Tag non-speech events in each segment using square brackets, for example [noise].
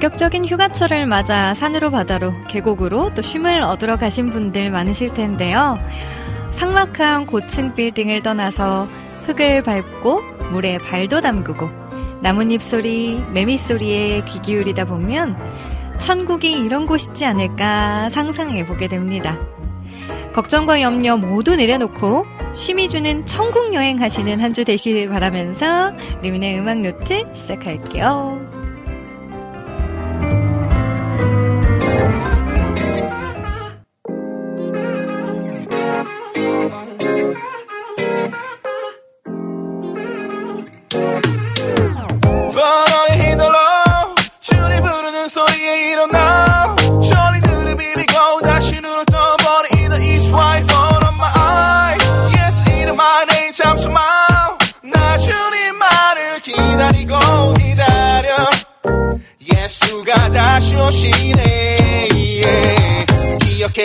본격적인 휴가철을 맞아 산으로 바다로 계곡으로 또 쉼을 얻으러 가신 분들 많으실 텐데요. 삭막한 고층 빌딩을 떠나서 흙을 밟고 물에 발도 담그고 나뭇잎 소리, 매미 소리에 귀 기울이다 보면 천국이 이런 곳이지 않을까 상상해 보게 됩니다. 걱정과 염려 모두 내려놓고 쉼이 주는 천국 여행 하시는 한 주 되길 바라면서 리민의 음악 노트 시작할게요.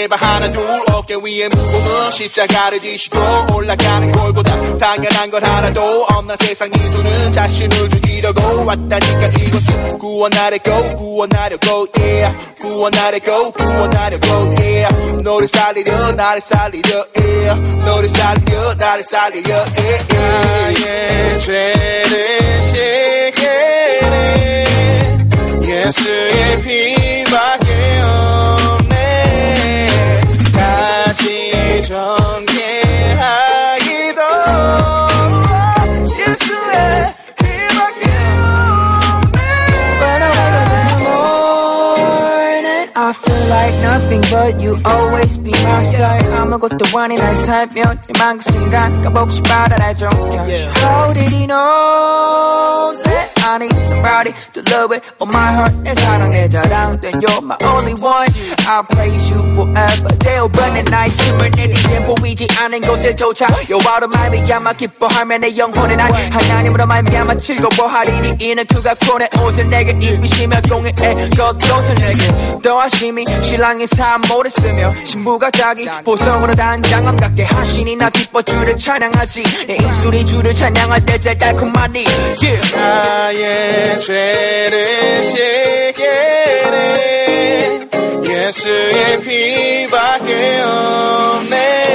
기억해봐 하나 둘 어깨 위에 무거운 십자가를 지시고 올라가는 골보다. 당연한 건 하나도 없는 세상이 주는 자신을 죽이려고 왔다니까 이곳은 구원하려고 구원하려고 yeah. 구원하려고 구원하려고 yeah. 너를 살리려 나를 살리려 yeah. 너를 살리려 나를 살리려 yeah, yeah. 나의 죄를 씻게네 예수의 피밖 다 like nothing but you always be my side. 아무것도 아닌 날 살면 지만 그 순간 값없이 받아라죠. How did he know that I need somebody to love it? Oh my heart, 내 사랑 내 자랑, then you're my only one. I praise you forever. 되어버린 나의 숨을 내리지 보이지 않은 곳을 조차 여호와로 말미암아 기뻐하며 내 영혼은 난 하나님으로 말미암아 즐거워하리니 이는 그가 구원의 옷을 내게 입히시며 공의의 겉옷을 내게 더하심이 신랑의 삶 모래 쓰며 신부가 자기 보석으로 단장함 갖게 하시니 나 기뻐 주를 찬양하지. 내 입술이 주를 찬양할 때 제일 달콤하니. Yeah. 나의 죄를 씻게네. 예수의 피밖에 없네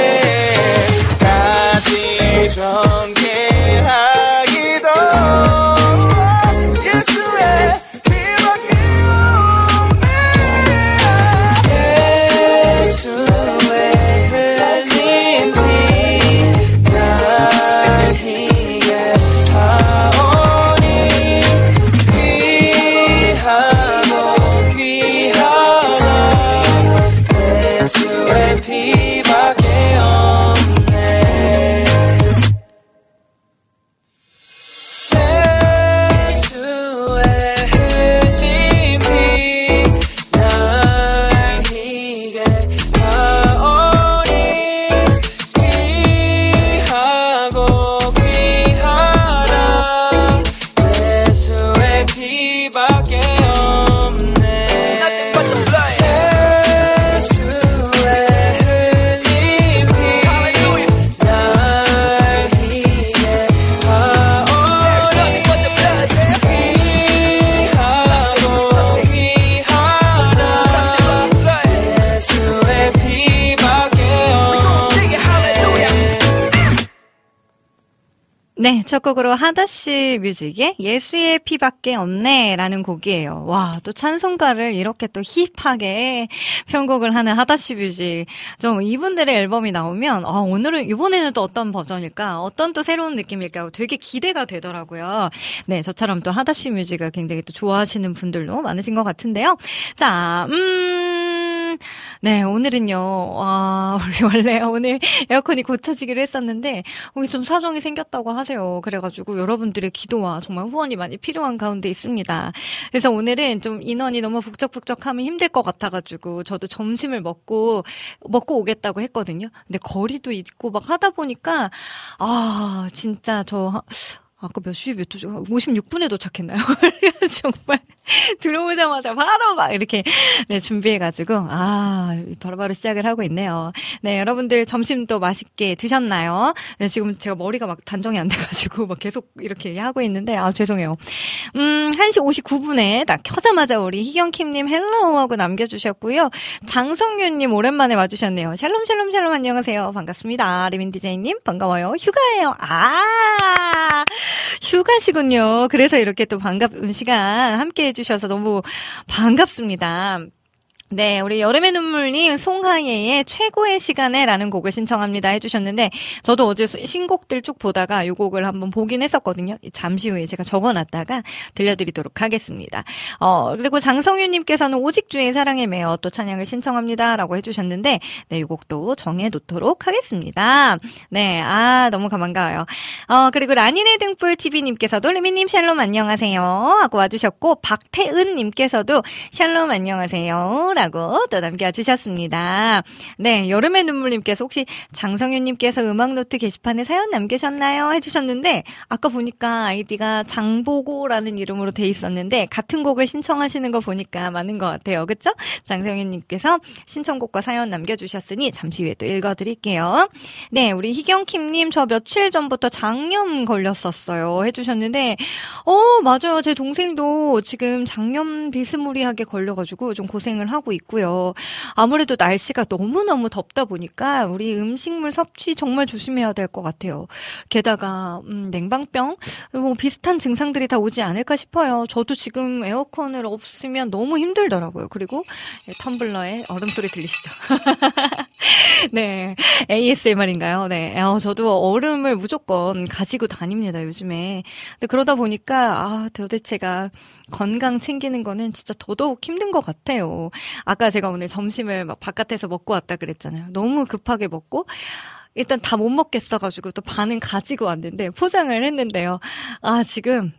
첫 곡으로 하다씨 뮤직의 예수의 피밖에 없네라는 곡이에요. 와, 또 찬송가를 이렇게 또 힙하게 편곡을 하는 하다씨 뮤직. 좀 이분들의 앨범이 나오면 아, 오늘은 이번에는 또 어떤 버전일까? 어떤 또 새로운 느낌일까? 되게 기대가 되더라고요. 네, 저처럼 또 하다씨 뮤직을 굉장히 또 좋아하시는 분들도 많으신 것 같은데요. 자, 음 네, 오늘은요, 아, [laughs] 우리 원래 오늘 에어컨이 고쳐지기로 했었는데, 여기 좀 사정이 생겼다고 하세요. 그래가지고 여러분들의 기도와 정말 후원이 많이 필요한 가운데 있습니다. 그래서 오늘은 좀 인원이 너무 북적북적 하면 힘들 것 같아가지고, 저도 점심을 먹고, 먹고 오겠다고 했거든요. 근데 거리도 있고 막 하다 보니까, 아, 진짜 저, 아까 몇 시, 몇 도죠? 56분에 도착했나요? [laughs] 정말 들어오자마자 바로 막 이렇게 네, 준비해가지고 아 바로바로 바로 시작을 하고 있네요. 네 여러분들 점심도 맛있게 드셨나요? 네, 지금 제가 머리가 막 단정이 안 돼가지고 막 계속 이렇게 하고 있는데 아 죄송해요. 음 1시 59분에 딱 켜자마자 우리 희경킴님 hello 하고 남겨주셨고요. 장성윤님 오랜만에 와주셨네요. 샬롬 샬롬 샬롬 안녕하세요. 반갑습니다. 리민 디제이님 반가워요. 휴가예요. 아 휴가시군요. 그래서 이렇게 또 반가운 시간 함께 해주셔서 너무 반갑습니다. 네, 우리 여름의 눈물님 송하예의 최고의 시간에라는 곡을 신청합니다 해주셨는데 저도 어제 신곡들 쭉 보다가 이 곡을 한번 보긴 했었거든요. 잠시 후에 제가 적어놨다가 들려드리도록 하겠습니다. 어 그리고 장성윤님께서는 오직주의 사랑에 매어 또 찬양을 신청합니다라고 해주셨는데 네, 이 곡도 정해놓도록 하겠습니다. 네, 아 너무 반가워요. 어 그리고 라니네 등불 TV님께서도 리미님 샬롬 안녕하세요 하고 와주셨고 박태은님께서도 샬롬 안녕하세요. 라고 또 남겨주셨습니다. 네, 여름의 눈물님께서 혹시 장성윤님께서 음악노트 게시판에 사연 남기셨나요? 해주셨는데, 아까 보니까 아이디가 장보고라는 이름으로 돼 있었는데, 같은 곡을 신청하시는 거 보니까 많은 것 같아요. 그쵸? 장성윤님께서 신청곡과 사연 남겨주셨으니 잠시 후에 또 읽어드릴게요. 네, 우리 희경킴님 저 며칠 전부터 장염 걸렸었어요. 해주셨는데, 어, 맞아요. 제 동생도 지금 장염 비스무리하게 걸려가지고 좀 고생을 하고 있고요. 아무래도 날씨가 너무너무 덥다 보니까 우리 음식물 섭취 정말 조심해야 될 것 같아요. 게다가 음, 냉방병 뭐 비슷한 증상들이 다 오지 않을까 싶어요. 저도 지금 에어컨을 없으면 너무 힘들더라고요. 그리고 텀블러에 얼음 소리 들리시죠? [laughs] 네, ASMR인가요? 네, 어, 저도 얼음을 무조건 가지고 다닙니다. 요즘에. 근데 그러다 보니까 아 도대체가 건강 챙기는 거는 진짜 더더욱 힘든 것 같아요. 아까 제가 오늘 점심을 막 바깥에서 먹고 왔다 그랬잖아요. 너무 급하게 먹고 일단 다 못 먹겠어가지고 또 반은 가지고 왔는데 포장을 했는데요. 아 지금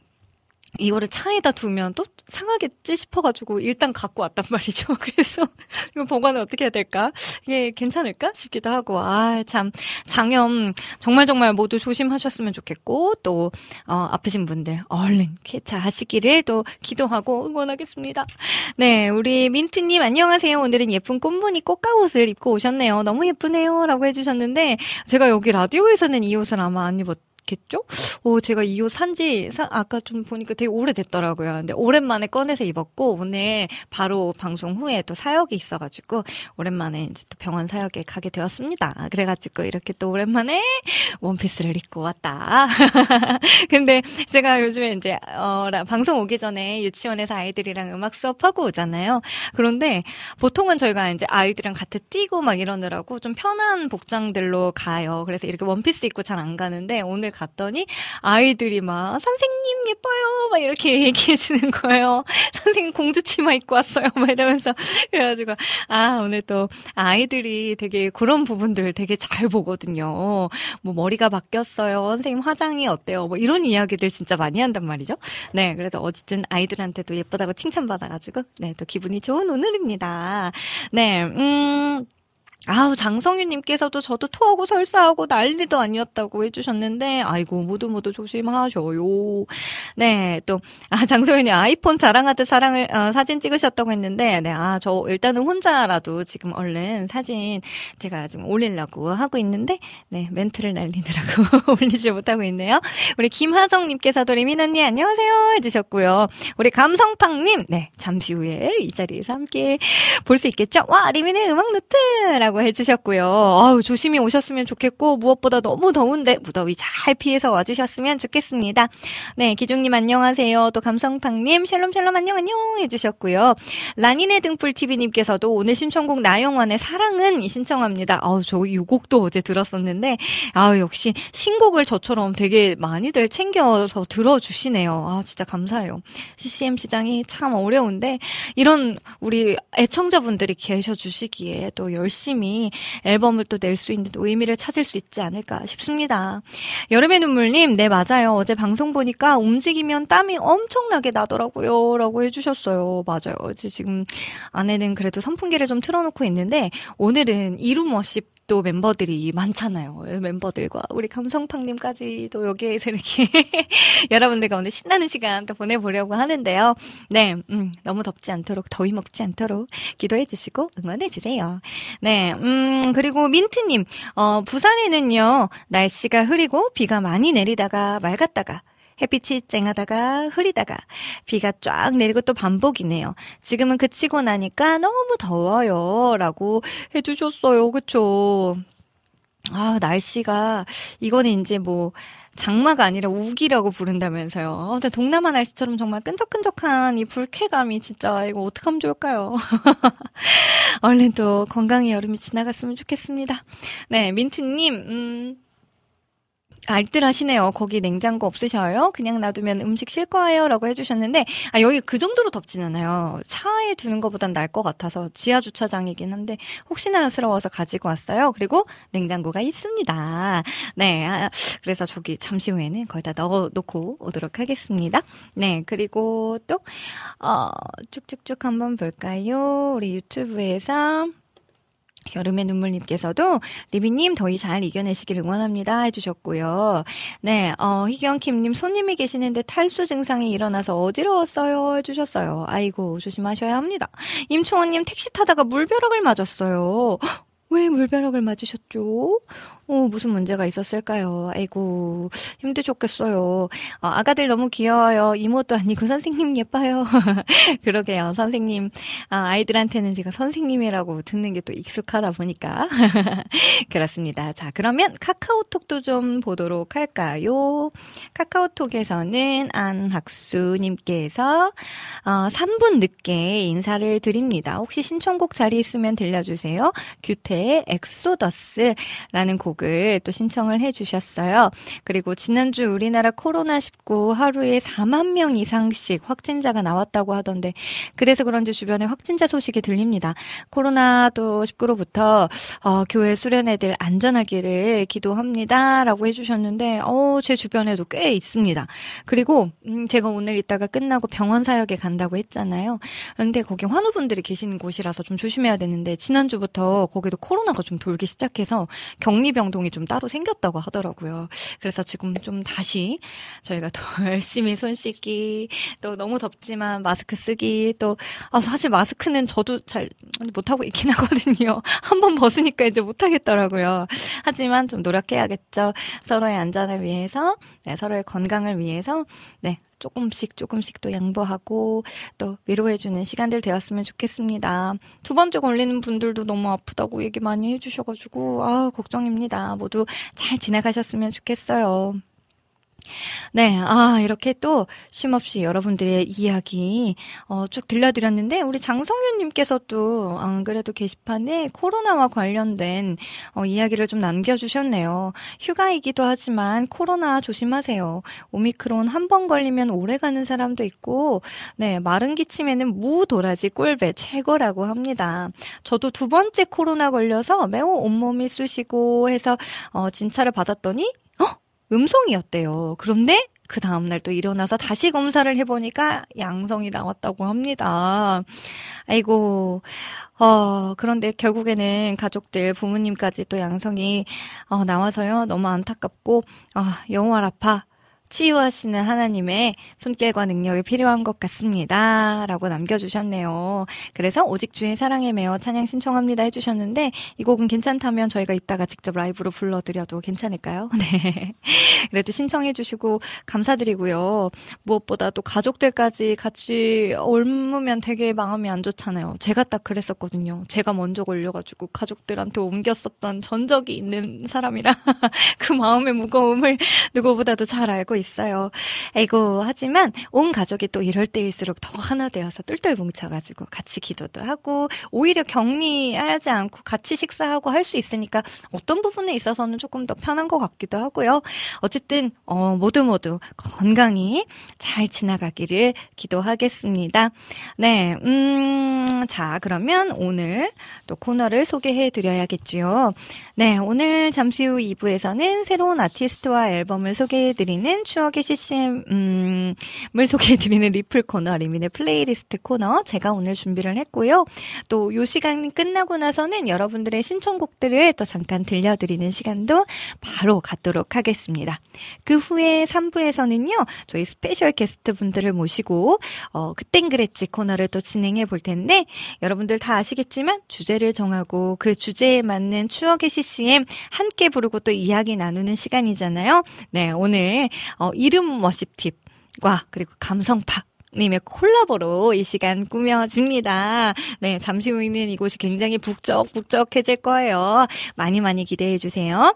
이거를 차에다 두면 또 상하겠지 싶어가지고 일단 갖고 왔단 [laughs] 말이죠. 그래서 이거 보관을 어떻게 해야 될까? 이게 괜찮을까 싶기도 하고 아 참 장염 정말 정말 모두 조심하셨으면 좋겠고 또 어, 아프신 분들 얼른 쾌차하시기를 또 기도하고 응원하겠습니다. 네, 우리 민트님 안녕하세요. 오늘은 예쁜 꽃무늬 꽃가옷을 입고 오셨네요. 너무 예쁘네요라고 해주셨는데 제가 여기 라디오에서는 이 옷을 아마 안 입었. 겠죠? 오, 제가 이 옷 산지, 아까 좀 보니까 되게 오래됐더라고요. 근데 오랜만에 꺼내서 입었고, 오늘 바로 방송 후에 또 사역이 있어가지고, 오랜만에 이제 또 병원 사역에 가게 되었습니다. 그래가지고 이렇게 또 오랜만에 원피스를 입고 왔다. [laughs] 근데 제가 요즘에 이제, 어, 방송 오기 전에 유치원에서 아이들이랑 음악 수업하고 오잖아요. 그런데 보통은 저희가 이제 아이들이랑 같이 뛰고 막 이러느라고 좀 편한 복장들로 가요. 그래서 이렇게 원피스 입고 잘 안 가는데, 오늘 갔더니 아이들이 막 선생님 예뻐요 막 이렇게 얘기해 주는 거예요. [laughs] 선생님 공주 치마 입고 왔어요. 막 이러면서 그래가지고 아 오늘 또 아이들이 되게 그런 부분들 되게 잘 보거든요. 뭐 머리가 바뀌었어요. 선생님 화장이 어때요? 뭐 이런 이야기들 진짜 많이 한단 말이죠. 네, 그래서 어쨌든 아이들한테도 예쁘다고 칭찬받아가지고 네 또 기분이 좋은 오늘입니다. 네, 음. 아우 장성윤님께서도 저도 토하고 설사하고 난리도 아니었다고 해주셨는데 아이고 모두 모두 조심하셔요. 네 또 아 장성윤님 아이폰 자랑하듯 사랑을 어, 사진 찍으셨다고 했는데 네 아 저 일단은 혼자라도 지금 얼른 사진 제가 지금 올리려고 하고 있는데 네 멘트를 날리느라고 [laughs] 올리지 못하고 있네요. 우리 김하정님께서도 리민 언니 안녕하세요 해주셨고요. 우리 감성팍님 네 잠시 후에 이 자리에서 함께 볼 수 있겠죠? 와 리민의 음악 노트라고 라고 해주셨고요. 아우, 조심히 오셨으면 좋겠고, 무엇보다 너무 더운데, 무더위 잘 피해서 와주셨으면 좋겠습니다. 네, 기종님 안녕하세요. 또 감성팡님, 샬롬샬롬 안녕 안녕 해주셨고요. 라니네 등불TV님께서도 오늘 신청곡 나영원의 사랑은 신청합니다. 아우, 저 이 곡도 어제 들었었는데, 아우, 역시 신곡을 저처럼 되게 많이들 챙겨서 들어주시네요. 아, 진짜 감사해요. CCM 시장이 참 어려운데, 이런 우리 애청자분들이 계셔주시기에 또 열심히 앨범을 또 낼 수 있는 의미를 찾을 수 있지 않을까 싶습니다. 여름의 눈물님, 네, 맞아요. 어제 방송 보니까 움직이면 땀이 엄청나게 나더라고요. 라고 해주셨어요. 맞아요. 지금 안에는 그래도 선풍기를 좀 틀어놓고 있는데, 오늘은 이루머십 또 멤버들이 많잖아요. 멤버들과 우리 감성팡님까지도 여기에서 이렇게 [laughs] 여러분들 가운데 신나는 시간 또 보내보려고 하는데요. 네, 음, 너무 덥지 않도록 더위 먹지 않도록 기도해 주시고 응원해 주세요. 네, 음, 그리고 민트님, 어, 부산에는요 날씨가 흐리고 비가 많이 내리다가 맑았다가 햇빛이 쨍하다가 흐리다가 비가 쫙 내리고 또 반복이네요. 지금은 그치고 나니까 너무 더워요. 라고 해주셨어요. 그쵸? 아, 날씨가, 이거는 이제 뭐, 장마가 아니라 우기라고 부른다면서요. 어, 근데 동남아 날씨처럼 정말 끈적끈적한 이 불쾌감이 진짜 이거 어떡하면 좋을까요? [laughs] 얼른 또 건강의 여름이 지나갔으면 좋겠습니다. 네, 민트님, 음, 알뜰하시네요. 거기 냉장고 없으셔요? 그냥 놔두면 음식 쉴 거예요? 라고 해주셨는데, 아, 여기 그 정도로 덥진 않아요. 차에 두는 것보단 나을 것 같아서 지하 주차장이긴 한데, 혹시나 스러워서 가지고 왔어요. 그리고 냉장고가 있습니다. 네. 아, 그래서 저기 잠시 후에는 거기다 넣어 놓고 오도록 하겠습니다. 네. 그리고 또, 어, 쭉쭉쭉 한번 볼까요? 우리 유튜브에서, 여름의 눈물님께서도 리비님 더위 잘 이겨내시길 응원합니다 해주셨고요. 네, 어, 희경킴님 손님이 계시는데 탈수 증상이 일어나서 어지러웠어요 해주셨어요. 아이고 조심하셔야 합니다. 임충원님 택시 타다가 물벼락을 맞았어요. 왜 물벼락을 맞으셨죠? 어, 무슨 문제가 있었을까요? 아이고, 힘드셨겠어요. 어, 아가들 너무 귀여워요. 이모도 아니고 [laughs] 선생님 예뻐요. [laughs] 그러게요. 선생님, 아, 아이들한테는 제가 선생님이라고 듣는 게 또 익숙하다 보니까. [laughs] 그렇습니다. 자, 그러면 카카오톡도 좀 보도록 할까요? 카카오톡에서는 안학수님께서, 어, 3분 늦게 인사를 드립니다. 혹시 신청곡 자리 있으면 들려주세요. 규태의 엑소더스라는 곡 곡을 또 신청을 해 주셨어요. 그리고 지난주 우리나라 코로나19 하루에 4만 명 이상씩 확진자가 나왔다고 하던데 그래서 그런지 주변에 확진자 소식이 들립니다. 코로나도 19로부터 어, 교회 수련회들 안전하기를 기도합니다라고 해주셨는데 어, 제 주변에도 꽤 있습니다. 그리고 음, 제가 오늘 이따가 끝나고 병원 사역에 간다고 했잖아요. 근데 거기 환우분들이 계시는 곳이라서 좀 조심해야 되는데 지난주부터 거기도 코로나가 좀 돌기 시작해서 격리병 병동이 좀 따로 생겼다고 하더라고요. 그래서 지금 좀 다시 저희가 더 [laughs] 열심히 손 씻기, 또 너무 덥지만 마스크 쓰기, 또, 아, 사실 마스크는 저도 잘 못하고 있긴 하거든요. [laughs] 한 번 벗으니까 이제 못하겠더라고요. 하지만 좀 노력해야겠죠. 서로의 안전을 위해서, 네, 서로의 건강을 위해서, 네, 조금씩 조금씩 또 양보하고 또 위로해주는 시간들 되었으면 좋겠습니다. 두 번째 걸리는 분들도 너무 아프다고 얘기 많이 해주셔가지고 아 걱정입니다. 모두 잘 지나가셨으면 좋겠어요. 네, 아, 이렇게 또 쉼없이 여러분들의 이야기, 어, 쭉 들려드렸는데, 우리 장성윤님께서도 안 그래도 게시판에 코로나와 관련된, 어, 이야기를 좀 남겨주셨네요. 휴가이기도 하지만 코로나 조심하세요. 오미크론 한 번 걸리면 오래 가는 사람도 있고, 네, 마른 기침에는 무, 도라지, 꿀배 최고라고 합니다. 저도 두 번째 코로나 걸려서 매우 온몸이 쑤시고 해서, 어, 진찰을 받았더니, 음성이었대요. 그런데 그 다음날 또 일어나서 다시 검사를 해보니까 양성이 나왔다고 합니다. 아이고, 어, 그런데 결국에는 가족들, 부모님까지 또 양성이, 어, 나와서요. 너무 안타깝고, 아, 어, 영월 아파. 치유하시는 하나님의 손길과 능력이 필요한 것 같습니다. 라고 남겨주셨네요. 그래서 오직 주의 사랑에 매어 찬양 신청합니다 해주셨는데 이 곡은 괜찮다면 저희가 이따가 직접 라이브로 불러드려도 괜찮을까요? [laughs] 네. 그래도 신청해주시고 감사드리고요. 무엇보다 또 가족들까지 같이 옮으면 되게 마음이 안 좋잖아요. 제가 딱 그랬었거든요. 제가 먼저 걸려가지고 가족들한테 옮겼었던 전적이 있는 사람이라 [laughs] 그 마음의 무거움을 누구보다도 잘 알고 있어요. 에고 하지만 온 가족이 또 이럴 때일수록 더 하나 되어서 똘똘 뭉쳐가지고 같이 기도도 하고 오히려 격리하지 않고 같이 식사하고 할 수 있으니까 어떤 부분에 있어서는 조금 더 편한 것 같기도 하고요. 어쨌든 어, 모두 모두 건강히 잘 지나가기를 기도하겠습니다. 네, 음, 자 그러면 오늘 또 코너를 소개해 드려야겠지요. 네, 오늘 잠시 후 2부에서는 새로운 아티스트와 앨범을 소개해 드리는 추억의 CCM 음, 을 소개해 드리는 리플 코너 리민의 플레이리스트 코너 제가 오늘 준비를 했고요. 또 요 시간 끝나고 나서는 여러분들의 신청곡들을 또 잠깐 들려드리는 시간도 바로 갖도록 하겠습니다. 그 후에 3부에서는요. 저희 special guest 분들을 모시고 어 그땐 그랬지 코너를 또 진행해 볼 텐데 여러분들 다 아시겠지만 주제를 정하고 그 주제에 맞는 추억의 CCM 함께 부르고 또 이야기 나누는 시간이잖아요. 네, 오늘 어 이룸워십 팀과 그리고 감성팍 님의 콜라보로 이 시간 꾸며집니다. 네, 잠시 후에는 이곳이 굉장히 북적북적해질 거예요. 많이 많이 기대해 주세요.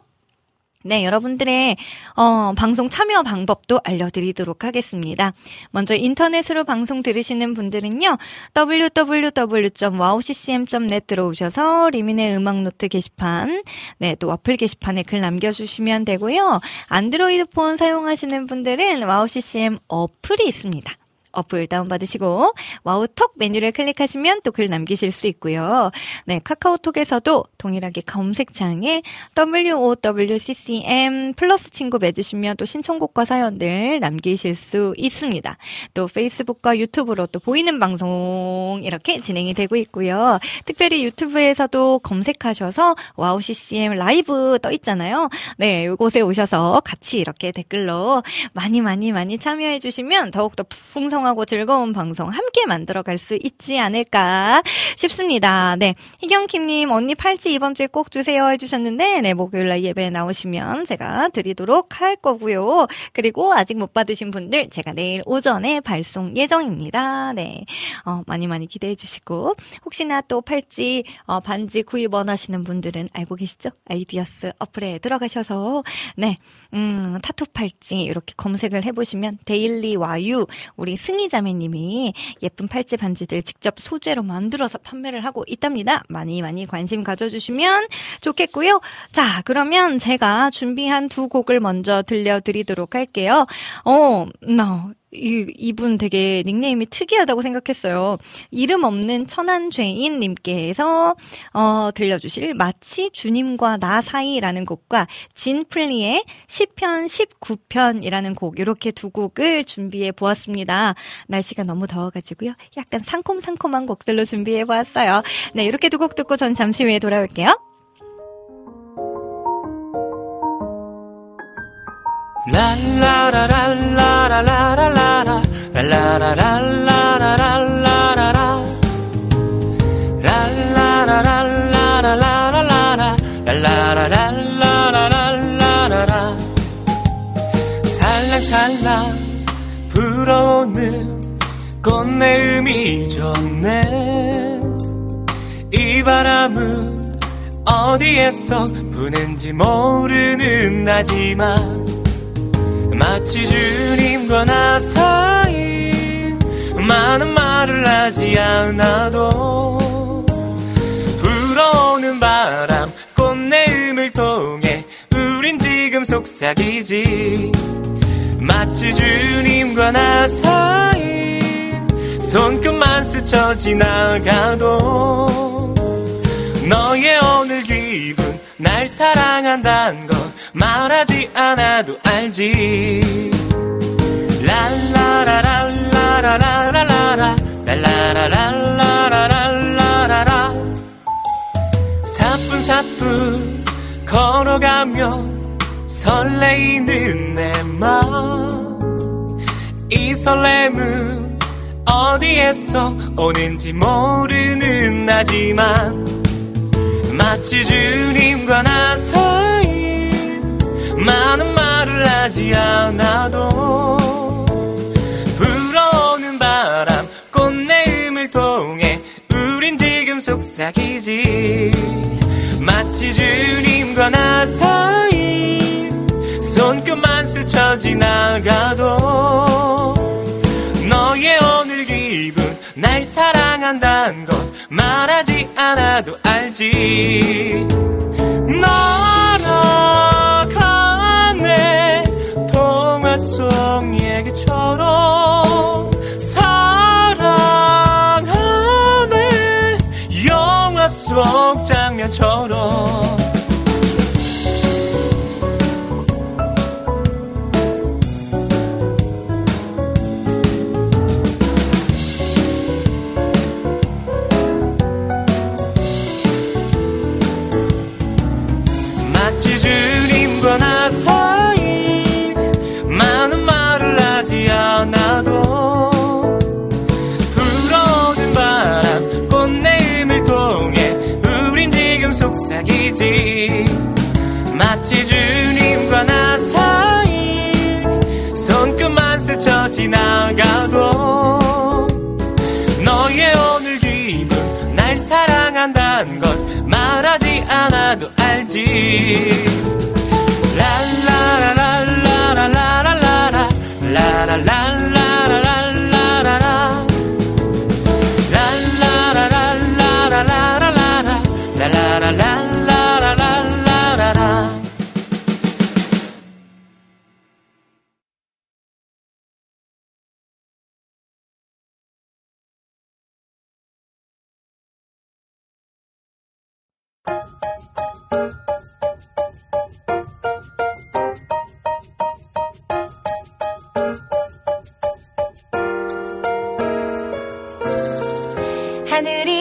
네, 여러분들의 어, 방송 참여 방법도 알려드리도록 하겠습니다. 먼저 인터넷으로 방송 들으시는 분들은요, www.wowccm.net 들어오셔서 리민의 음악노트 게시판, 네, 또 와플 게시판에 글 남겨주시면 되고요. 안드로이드 폰 사용하시는 분들은 와우ccm 어플이 있습니다. 어플 다운받으시고 와우톡 메뉴를 클릭하시면 또 글 남기실 수 있고요. 네, 카카오톡에서도 동일하게 검색창에 WOWCCM 플러스 친구 맺으시면 또 신청곡과 사연들 남기실 수 있습니다. 또 페이스북과 유튜브로 또 보이는 방송 이렇게 진행이 되고 있고요. 특별히 유튜브에서도 검색하셔서 와우 CCM 라이브 떠 있잖아요. 네, 이곳에 오셔서 같이 이렇게 댓글로 많이 많이 많이 참여해 주시면 더욱더 풍성한 풍성하고 즐거운 방송 함께 만들어 갈 수 있지 않을까 싶습니다. 네. 희경킴님, 언니 팔찌 이번 주에 꼭 주세요 해주셨는데, 네, 목요일날 예배 나오시면 제가 드리도록 할 거고요. 그리고 아직 못 받으신 분들 제가 내일 오전에 발송 예정입니다. 네. 어, 많이 많이 기대해 주시고, 혹시나 또 팔찌, 어, 반지 구입 원하시는 분들은 알고 계시죠? 아이디어스 어플에 들어가셔서, 네. 음, 타투 팔찌 이렇게 검색을 해보시면 데일리 와유 우리 승희 자매님이 예쁜 팔찌 반지들 직접 소재로 만들어서 판매를 하고 있답니다. 많이 많이 관심 가져주시면 좋겠고요. 자, 그러면 제가 준비한 두 곡을 먼저 들려드리도록 할게요. 어, 나 이, 이분 되게 닉네임이 특이하다고 생각했어요. 이름 없는 천한 죄인 님께서 어, 들려주실 마치 주님과 나 사이라는 곡과 진플리의 10편 19편이라는 곡 이렇게 두 곡을 준비해 보았습니다. 날씨가 너무 더워가지고요. 약간 상콤상콤한 곡들로 준비해 보았어요. 네, 이렇게 두 곡 듣고 전 잠시 후에 돌아올게요. 어디에서 부는지 모르는 나지만 마치 주님과 나 사이 많은 말을 하지 않아도 불어오는 바람 꽃내음을 통해 우린 지금 속삭이지. 마치 주님과 나 사이 손끝만 스쳐 지나가도 너의 오늘 기분 날 사랑한다는 건 말하지 않아도 알지. 랄라라랄라라라라라 랄라라랄라라라라라. 사뿐사뿐 걸어가며 설레이는 내맘이 설렘은 어디에서 오는지 모르는 나지만 마치 주님과 나 사이 많은 말을 하지 않아도 불어오는 바람 꽃내음을 통해 우린 지금 속삭이지. 마치 주님과 나 사이 손끝만 스쳐 지나가도 너의 오늘 기분 날 사랑한다는 것 말하지 않아도 알지. 날아 반복 장면처럼. 나가도 너의 오늘 기분 날 사랑한다는 것 말하지 않아도 알지. 랄라라라라라라라라 라라라라라라라라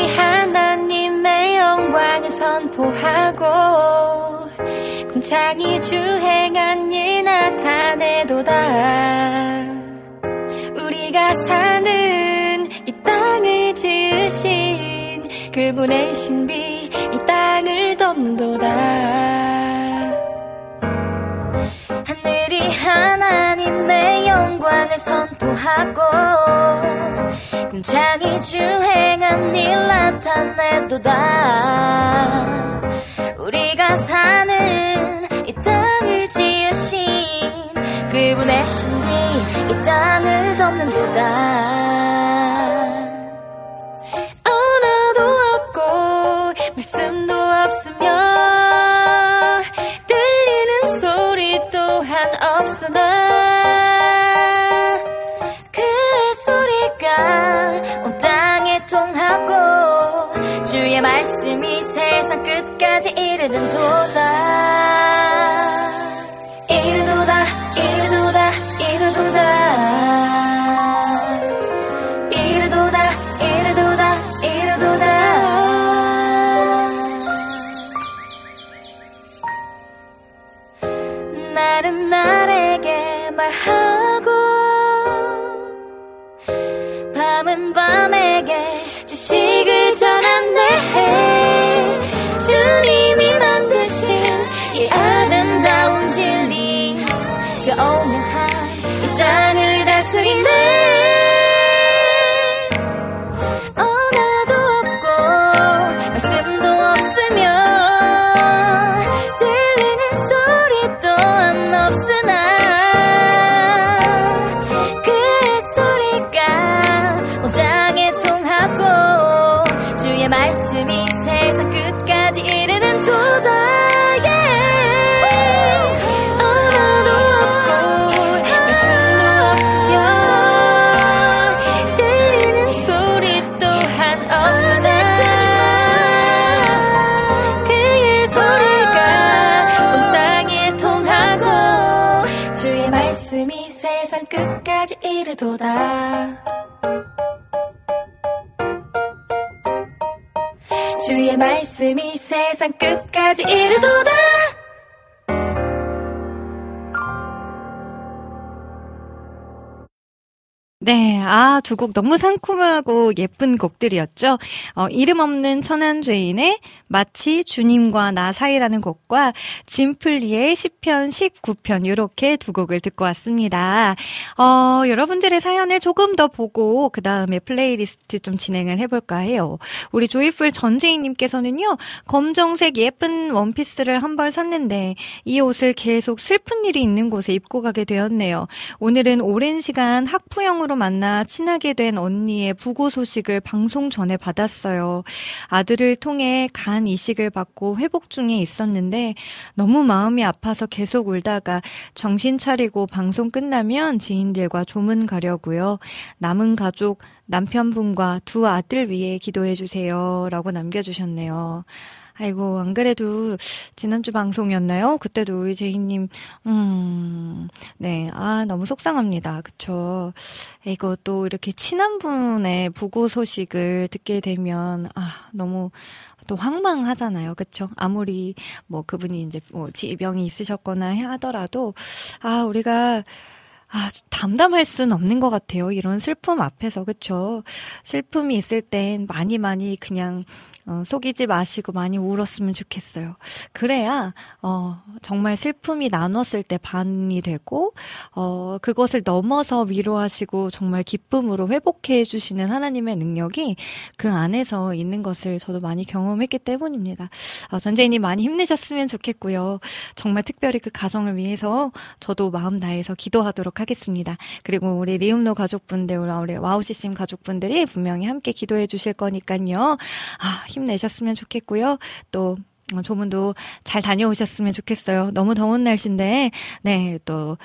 하나님의 영광을 선포하고 공창이 주행한 일 나타내도다. 우리가 사는 이 땅을 지으신 그분의 신비 이 덮는도다. 하늘이 하나님의 영광을 선포하고 궁창이 주행한 일 나타내도다. 우리가 사는 이 땅을 지으신 그분의 신비 이 땅을 덮는도다. 언어도 없고 말씀도 없으나 그의 소리가 온 땅에 통하고 주의 말씀이 세상 끝까지 이르는 도다 도다. 주의 말씀이 세상 끝까지 이르도다 네, 아, 두 곡 너무 상큼하고 예쁜 곡들이었죠. 어, 이름 없는 천한 죄인의 마치 주님과 나 사이라는 곡과 짐플리의 10편, 19편 이렇게 두 곡을 듣고 왔습니다. 어, 여러분들의 사연을 조금 더 보고 그 다음에 플레이리스트 좀 진행을 해볼까 해요. 우리 조이풀 전재인님께서는요, 검정색 예쁜 원피스를 한 벌 샀는데 이 옷을 계속 슬픈 일이 있는 곳에 입고 가게 되었네요. 오늘은 오랜 시간 학부형으로 만나 친하게 된 언니의 부고 소식을 방송 전에 받았어요. 아들을 통해 간 이식을 받고 회복 중에 있었는데 너무 마음이 아파서 계속 울다가 정신 차리고 방송 끝나면 지인들과 조문 가려고요. 남은 가족 남편분과 두 아들 위해 기도해 주세요. 라고 남겨주셨네요. 아이고, 안 그래도 지난주 방송이었나요? 그때도 우리 제이님, 음, 네, 아, 너무 속상합니다. 그쵸. 이거 또 이렇게 친한 분의 부고 소식을 듣게 되면, 아, 너무, 또 황망하잖아요. 그쵸? 아무리 뭐 그분이 이제 뭐 지병이 있으셨거나 하더라도, 아, 우리가 아, 담담할 수는 없는 것 같아요. 이런 슬픔 앞에서, 그쵸? 슬픔이 있을 땐 많이 많이 그냥 어, 속이지 마시고 많이 울었으면 좋겠어요. 그래야 어, 정말 슬픔이 나눴을 때 반이 되고 어, 그것을 넘어서 위로하시고 정말 기쁨으로 회복해 주시는 하나님의 능력이 그 안에서 있는 것을 저도 많이 경험했기 때문입니다. 어, 전재인님 많이 힘내셨으면 좋겠고요. 정말 특별히 그 가정을 위해서 저도 마음 다해서 기도하도록 하겠습니다. 그리고 우리 리움노 가족분들, 우리 와우시심 가족분들이 분명히 함께 기도해 주실 거니까요. 아, 힘내셨으면 좋겠고요. 또 어, 조문도 잘 다녀오셨으면 좋겠어요. 너무 더운 날씨인데, 네, 또,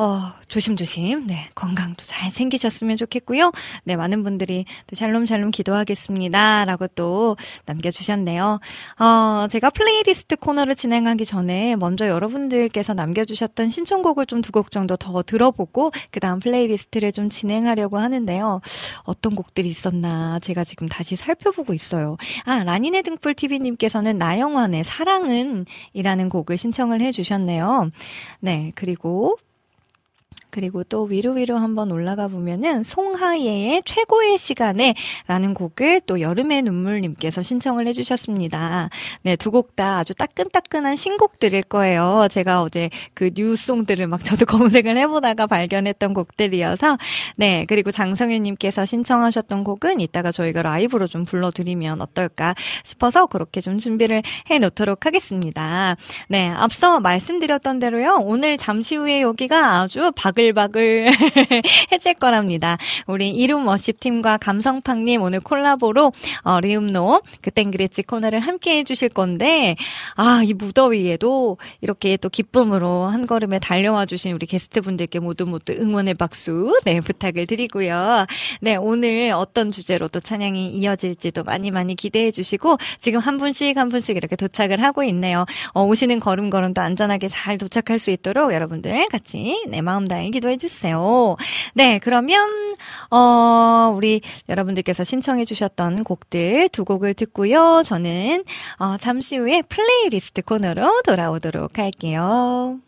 어, 조심조심, 네, 건강도 잘 챙기셨으면 좋겠고요. 네, 많은 분들이 또 샬롬샬롬 기도하겠습니다. 라고 또 남겨주셨네요. 어, 제가 플레이리스트 코너를 진행하기 전에 먼저 여러분들께서 남겨주셨던 신청곡을 좀 두 곡 정도 더 들어보고, 그 다음 playlist를 좀 진행하려고 하는데요. 어떤 곡들이 있었나 제가 지금 다시 살펴보고 있어요. 아, 라니네 등불TV님께서는 나영환의 사랑은 이라는 곡을 신청을 해주셨네요. 네, 그리고 그리고 또 위로 위로 한번 올라가 보면은 송하예의 최고의 시간에 라는 곡을 또 여름의 눈물님께서 신청을 해주셨습니다. 네, 두 곡 다 아주 따끈따끈한 신곡들일 거예요. 제가 어제 그 뉴송들을 막 저도 [laughs] 검색을 해보다가 발견했던 곡들이어서 네, 그리고 장성윤님께서 신청하셨던 곡은 이따가 저희가 라이브로 좀 불러드리면 어떨까 싶어서 그렇게 좀 준비를 해 놓도록 하겠습니다. 네, 앞서 말씀드렸던 대로요. 오늘 잠시 후에 여기가 아주 박 바글바글 [laughs] 해질 거랍니다. 우리 이름 워십 팀과 감성팡님 오늘 콜라보로 어, 리움노 그땐 그랬지 코너를 함께 해주실 건데 아 이 무더위에도 이렇게 또 기쁨으로 한 걸음에 달려와 주신 우리 게스트분들께 모두 모두 응원의 박수 네 부탁을 드리고요. 네 오늘 어떤 주제로 또 찬양이 이어질지도 많이 많이 기대해 주시고 지금 한 분씩 한 분씩 이렇게 도착을 하고 있네요. 어, 오시는 걸음걸음도 안전하게 잘 도착할 수 있도록 여러분들 같이 내 마음 다해 기도해 주세요. 네, 그러면 어 우리 여러분들께서 신청해 주셨던 곡들 두 곡을 듣고요. 저는 어 잠시 후에 플레이리스트 코너로 돌아오도록 할게요.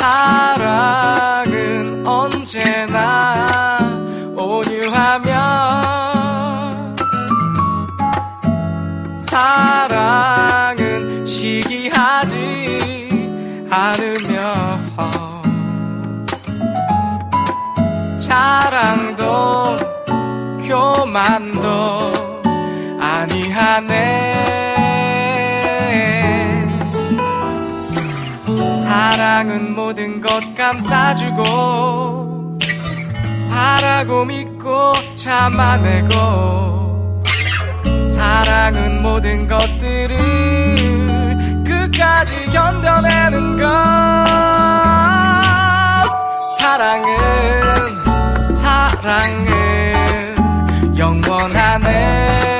사랑은 언제나 온유하며 사랑은 시기하지 않으며 자랑도 교만도 아니하네 사랑은 모든 것 감싸주고 바라고 믿고 참아내고 사랑은 모든 것들을 끝까지 견뎌내는 것. 사랑은 사랑은 영원하네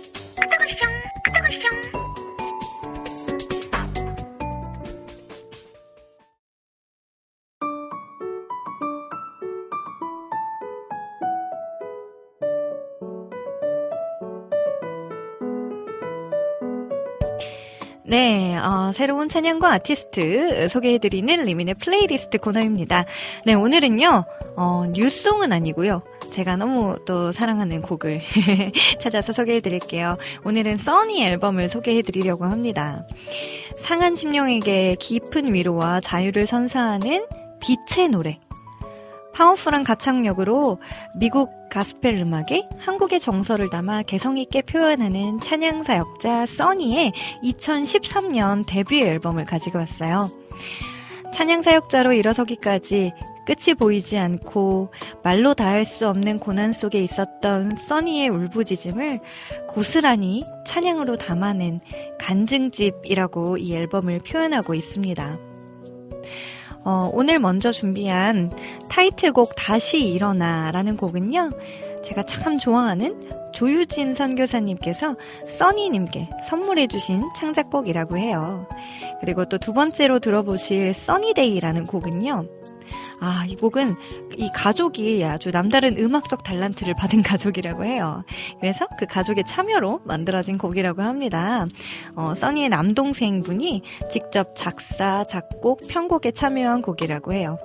네, 어, 새로운 찬양과 아티스트 소개해드리는 리민의 플레이리스트 코너입니다. 네, 오늘은요, 어, new song은 아니고요. 제가 너무 또 사랑하는 곡을 [laughs] 찾아서 소개해드릴게요. 오늘은 써니 앨범을 소개해드리려고 합니다. 상한 심령에게 깊은 위로와 자유를 선사하는 빛의 노래. powerful한 가창력으로 미국 가스펠 음악에 한국의 정서를 담아 개성있게 표현하는 찬양 사역자 써니의 2013년 데뷔 앨범을 가지고 왔어요. 찬양 사역자로 일어서기까지 끝이 보이지 않고 말로 다 할 수 없는 고난 속에 있었던 써니의 울부짖음을 고스란히 찬양으로 담아낸 간증집이라고 이 앨범을 표현하고 있습니다. 어, 오늘 먼저 준비한 타이틀곡 다시 일어나라는 곡은요. 제가 참 좋아하는 조유진 선교사님께서 써니님께 선물해주신 창작곡이라고 해요. 그리고 또 두 번째로 들어보실 써니데이라는 곡은요. 아, 이 곡은 이 가족이 아주 남다른 음악적 달란트를 받은 [laughs] 가족이라고 해요. 그래서 그 가족의 참여로 만들어진 곡이라고 합니다. 어, 써니의 남동생 분이 직접 작사, 작곡, 편곡에 참여한 곡이라고 해요.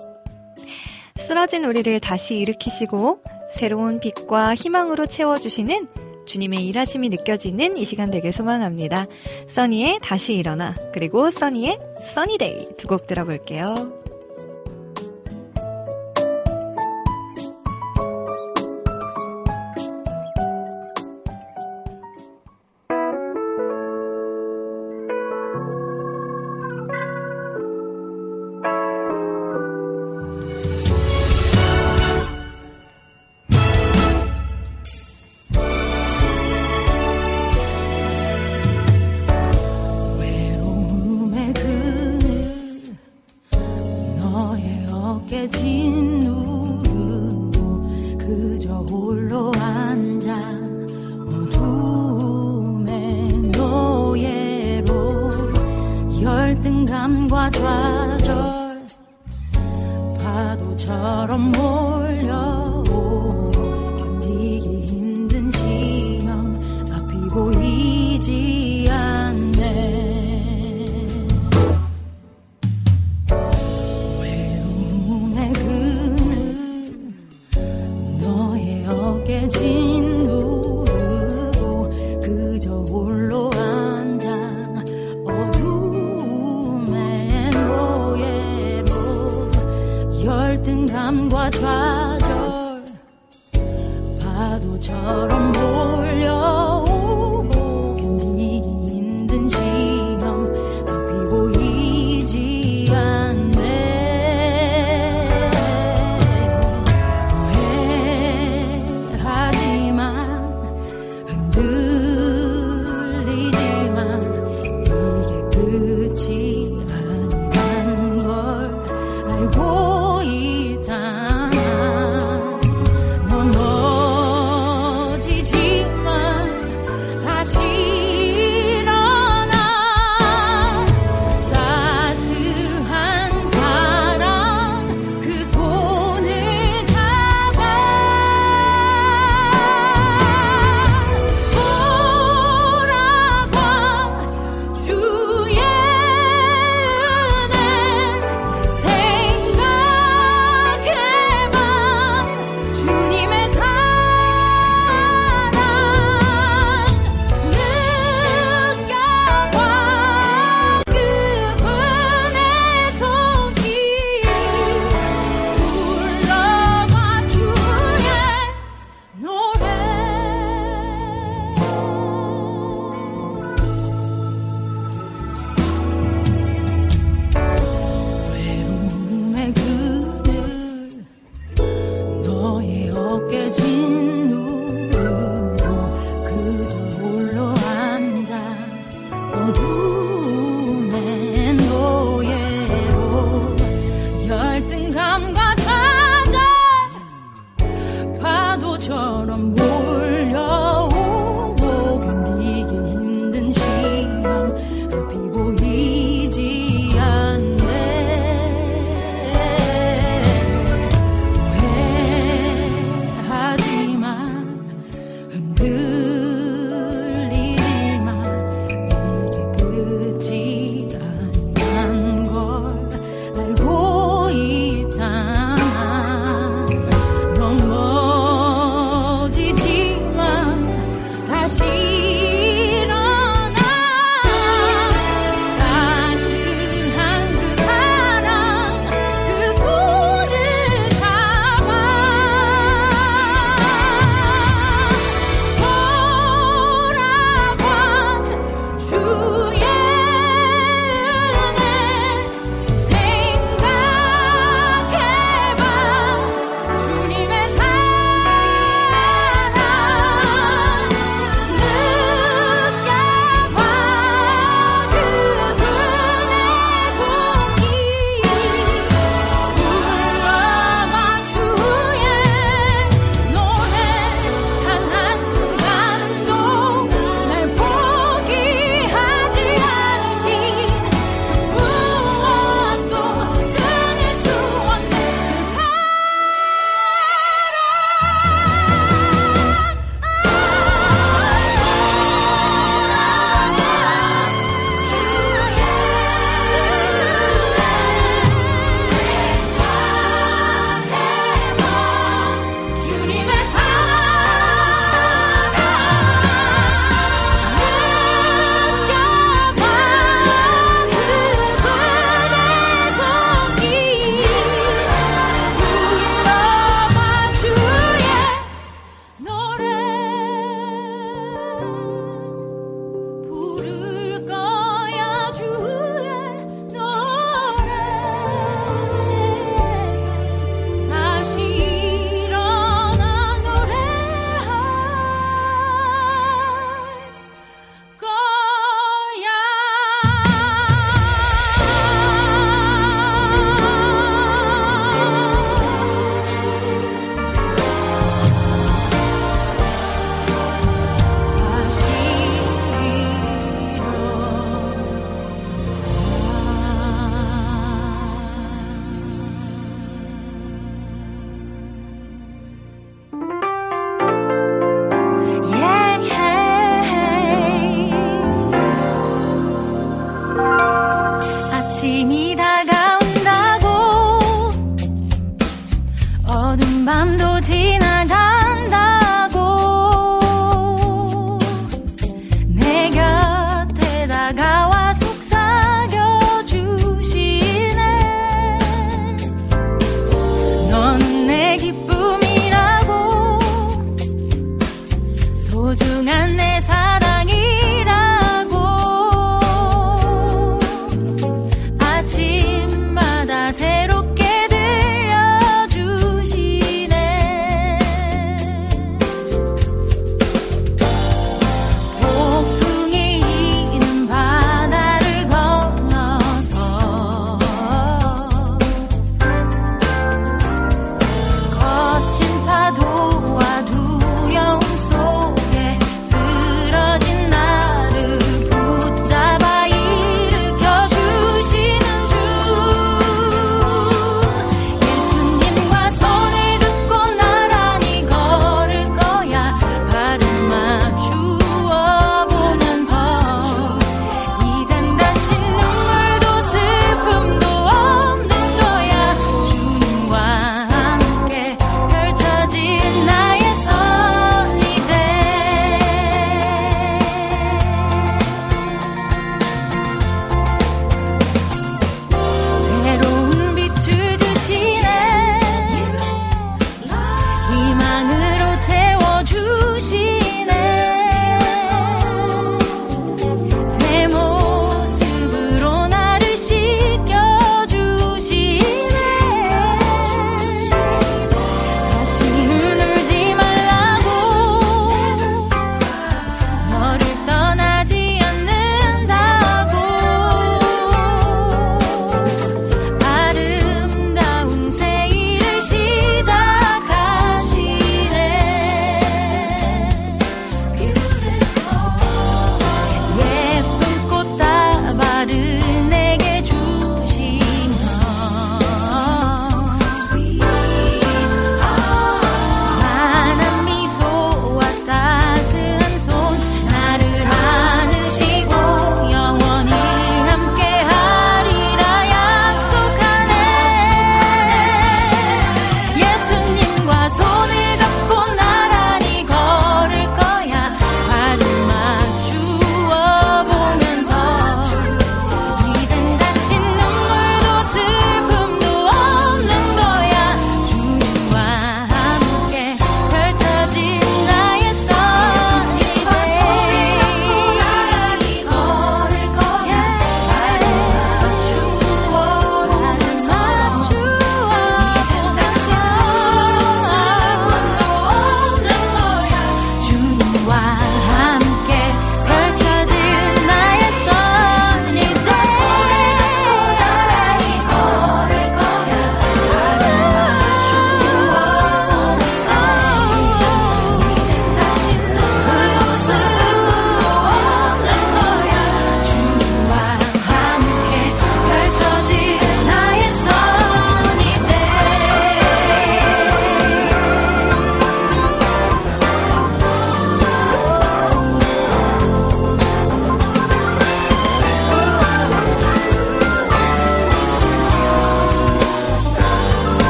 쓰러진 우리를 다시 일으키시고 새로운 빛과 희망으로 채워주시는 주님의 일하심이 느껴지는 이 시간 되길 소망합니다. 써니의 다시 일어나 그리고 써니의 써니데이 두 곡 들어볼게요. 그저 홀로 앉아 어둠의 노예로 열등감과 좌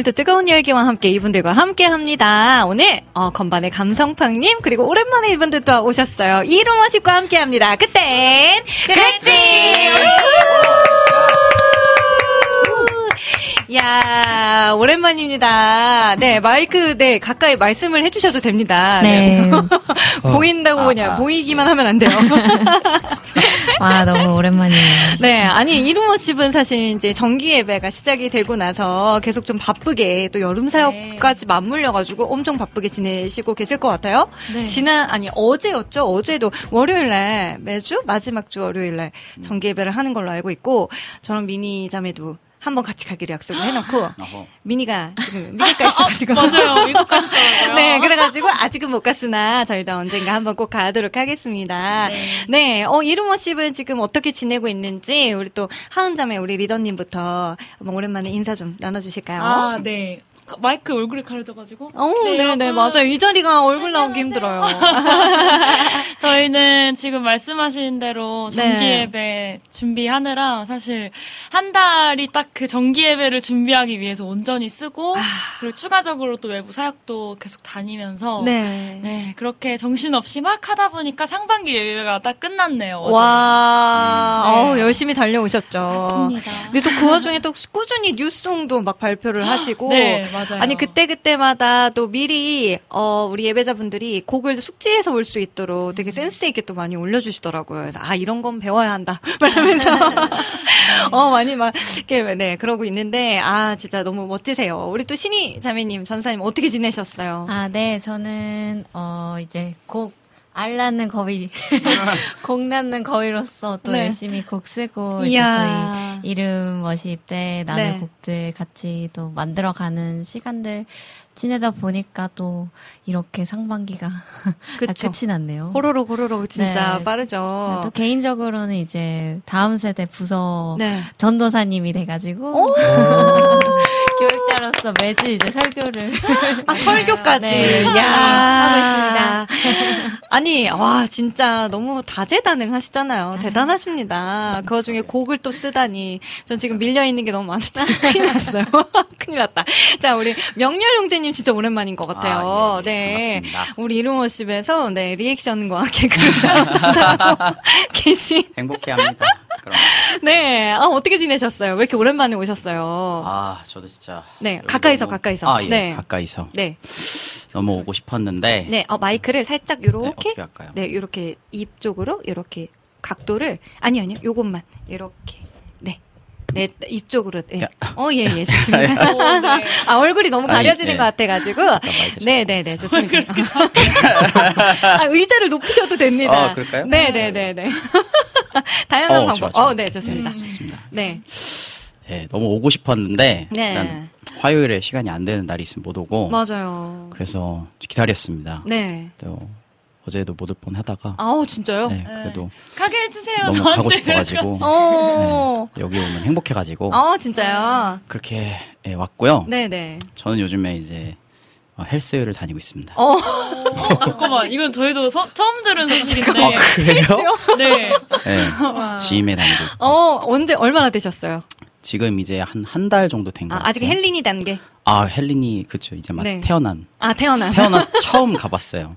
오늘도 뜨거운 열기와 함께 이분들과 함께 합니다. 오늘, 어, 건반의 감성팡님, 그리고 오랜만에 이분들 또 오셨어요. 이루머십과 함께 합니다. 그땐, 그랬지! 야 오랜만입니다. 네, 마이크, 네, 가까이 말씀을 해주셔도 됩니다. 네. [laughs] 보인다고 그냥, 보이기만 하면 안 돼요. [laughs] 와, 너무 오랜만이네요. 네, 아니 이루머십은 사실 이제 정기 예배가 시작이 되고 나서 계속 좀 바쁘게 또 여름 사역까지 맞물려가지고 엄청 바쁘게 지내시고 계실 것 같아요. 네. 지난 아니 어제였죠. 어제도 월요일날 매주 마지막 주 월요일날 정기 예배를 하는 걸로 알고 있고 저랑 미니 자매도 한번 같이 가기로 약속을 해놓고 [gasps] 미니가 지금 미국가 [laughs] 있어가지고 맞아요. 미국 [laughs] 가셨더라고요. 네, 그래가지고 아직은 못 갔으나 저희도 언젠가 한번 꼭 가도록 하겠습니다. 네, 어 이루머십은 지금 어떻게 지내고 있는지 우리 또 하은자매 우리 리더님부터 한번 오랜만에 인사 좀 나눠주실까요? 아, 네. 마이크 얼굴에 가려져가지고. 어, 네, 네, 맞아요. 이 자리가 얼굴 나오기 힘들어요. [laughs] 저희는 지금 말씀하신 대로 정기 네. 예배 준비하느라 사실 한 달이 딱 그 정기 예배를 준비하기 위해서 온전히 쓰고 아. 그리고 추가적으로 또 외부 사역도 계속 다니면서 네. 네, 그렇게 정신없이 막 하다 보니까 상반기 예배가 딱 끝났네요. 어제. 와, 네. 어우, 열심히 달려오셨죠. 맞습니다. 근데 또 그 와중에 또 꾸준히 뉴스송도 막 발표를 하시고. 네, 맞아요. 아니, 그때 그때마다 또 미리, 어, 우리 예배자분들이 곡을 숙지해서 올 수 있도록 되게 센스 있게 또 많이 올려주시더라고요. 그래서, 아, 이런 건 배워야 한다. [laughs] 말하면서. 어, 많이 막, 이렇게, 네, 그러고 있는데, 아, 진짜 너무 멋지세요. 우리 또 신희 자매님, 전사님, 어떻게 지내셨어요? 아, 네, 저는, 어, 이제 곡, 알 낳는 거위, [laughs] 곡 낳는 거위로서 또 네. 열심히 곡 쓰고, 이제. 저희 이름 워십 때 나눌 네. 곡들 같이 또 만들어가는 시간들 지내다 보니까 또 이렇게 상반기가 [laughs] 다. 끝이 났네요. 호로록 호로록 진짜 네. 빠르죠. 또 개인적으로는 이제 다음 세대 부서 네. 전도사님이 돼가지고 [laughs] 교육 자로서 매주 이제 설교를 [laughs] 아, 설교까지. 네, 야. 하고 있습니다. [laughs] 아니, 와, 진짜 너무 다재다능하시잖아요. 대단하십니다. 그 와중에 곡을 또 쓰다니. 전 지금 밀려 있는 게 너무 많아서 지금 [laughs] 큰일 났어요. 큰일 났다. 자, 우리 명렬 형제님 진짜 오랜만인 것 같아요. 아, 예. 네. 반갑습니다. 우리 이루머십에서, 네, 리액션과 개그를 하고 계신. 행복해 합니다. 그럼. 네. 아, 어떻게 지내셨어요? 왜 이렇게 오랜만에 오셨어요? 아, 저도 진짜. 네, 가까이서, 너무- 가까이서. 아, 예, 네. 가까이서. 네. 너무 오고 싶었는데. 네, 어, 마이크를 살짝 네, 요렇게. 할까요? 네, 요렇게 입 쪽으로, 요렇게 각도를. 아니, 아니요. 요것만. 요렇게. 네. 네, 입 쪽으로. 네. 야. 어, 예, 예, 좋습니다. [laughs] 어, 네. 아, 얼굴이 너무 아니, 가려지는 네. 것 같아가지고. 네, 네, 네, 좋습니다. 아, 의자를 높이셔도 됩니다. 아, 그럴까요? 네, 네, 네, 네. [laughs] 다양한 어, 방법. 좋아, 좋아. 어, 네, 좋습니다. 좋습니다. 네. 네, 너무 오고 싶었는데 네. 일단 화요일에 시간이 안 되는 날이 있으면 못 오고 맞아요. 그래서 기다렸습니다. 네. 또 어제도 못 올 뻔 하다가 아우, 진짜요? 네, 그래도 가게 해주세요. 너무 저한테. 가고 싶어가지고 [laughs] 어. 네, 여기 오면 행복해가지고 어, 진짜요? 그렇게 예, 왔고요. 네네. 저는 요즘에 이제 어, 헬스를 다니고 있습니다. 어, 어, 잠깐만, 이건 저희도 서- 처음 들은 소식인데. 아, 그래요? 네. 네, 지임에 다니고 있고. 어, 언제, 얼마나 되셨어요? 지금 이제 한 한 달 정도 된것 아, 같아요. 아직 헬린이 단계. 아 헬린이 그쵸 이제 막 네. 태어난 아, 태어나. 태어나서 [laughs] 처음 가봤어요.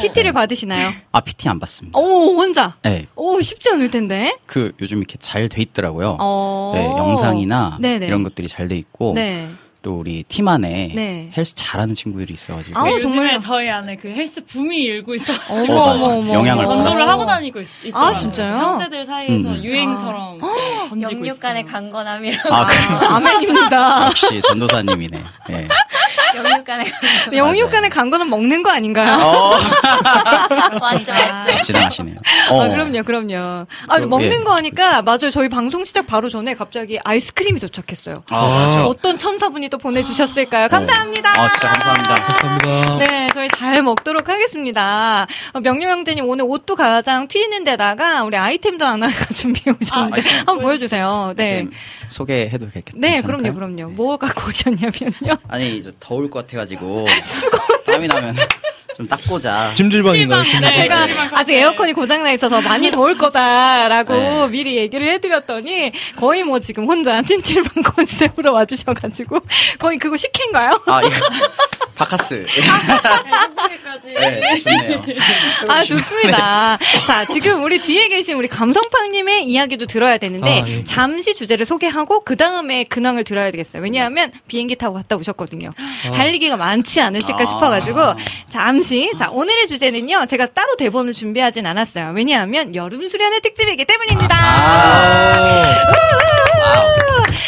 PT를 받으시나요? 아 PT 안 받습니다. 오, 혼자. 네, 오, 쉽지 않을 텐데. 그 요즘 이렇게 잘 돼 있더라고요. 어. 네, 영상이나 네네. 이런 것들이 잘 돼 있고 네. 또 우리 팀 안에 네. 헬스 잘하는 친구들이 있어가지고 아우, 네, 정말요? 저희 안에 그 헬스 붐이 일고 있어가지고. 어, 맞아. 어머. 영향을. 전도를 받았어요. 하고 다니고 있, 있더라고요. 아, 진짜요? 형제들 사이에서 음. 유행처럼 번지고 영육 간의 있어요. 강건함이라고. 아, 그- 아멘입니다. 역시 전도사님이네. 예. 영육 간의 강건함. 영육 간의 강도는 먹는 거 아닌가요? 어, 맞죠, 맞죠. 지나가시네요. 어. 아, 그럼요, 그럼요. 아, 그, 먹는 예. 거 하니까, 맞아요. 저희 방송 시작 바로 전에 갑자기 아이스크림이 도착했어요. 아, 맞아. 어떤 천사분이 또 보내주셨을까요? 감사합니다. 아, 진짜 감사합니다. 감사합니다. 네, 저희 잘 먹도록 하겠습니다. 어, 명림 형제님 오늘 옷도 가장 튀는 데다가 우리 아이템도 하나 [laughs] 준비해 오셨는데 아이템. 한번 보여주세요. 네. 네, 소개해도 되겠- 네, 괜찮을까요? 그럼요, 그럼요. 뭐 갖고 오셨냐면요. 아니 이제 더울 것 같아가지고 [laughs] 땀이 나면 좀 닦고자. 찜질방인가요? 찜질방? 네, 제가 네. 아직 에어컨이 고장나 있어서 많이 더울 거다라고 네. 미리 얘기를 해드렸더니 거의 뭐 지금 혼자 찜질방 [laughs] 컨셉으로 와주셔가지고 거의 그거 식혜인가요? 아 이거 바카스. [laughs] 행복해까지. 네, 좋네요. 아, 좋습니다. 자, 지금 우리 뒤에 계신 우리 감성팡님의 이야기도 들어야 되는데, 아, 예. 잠시 주제를 소개하고, 그 다음에 근황을 들어야 되겠어요. 왜냐하면 비행기 타고 갔다 오셨거든요. 달리기가 많지 않으실까 아. 싶어가지고, 잠 시, 자, 오늘의 주제는요, 제가 따로 대본을 준비하진 않았어요. 왜냐하면 여름 수련의 특집이기 때문입니다. 아.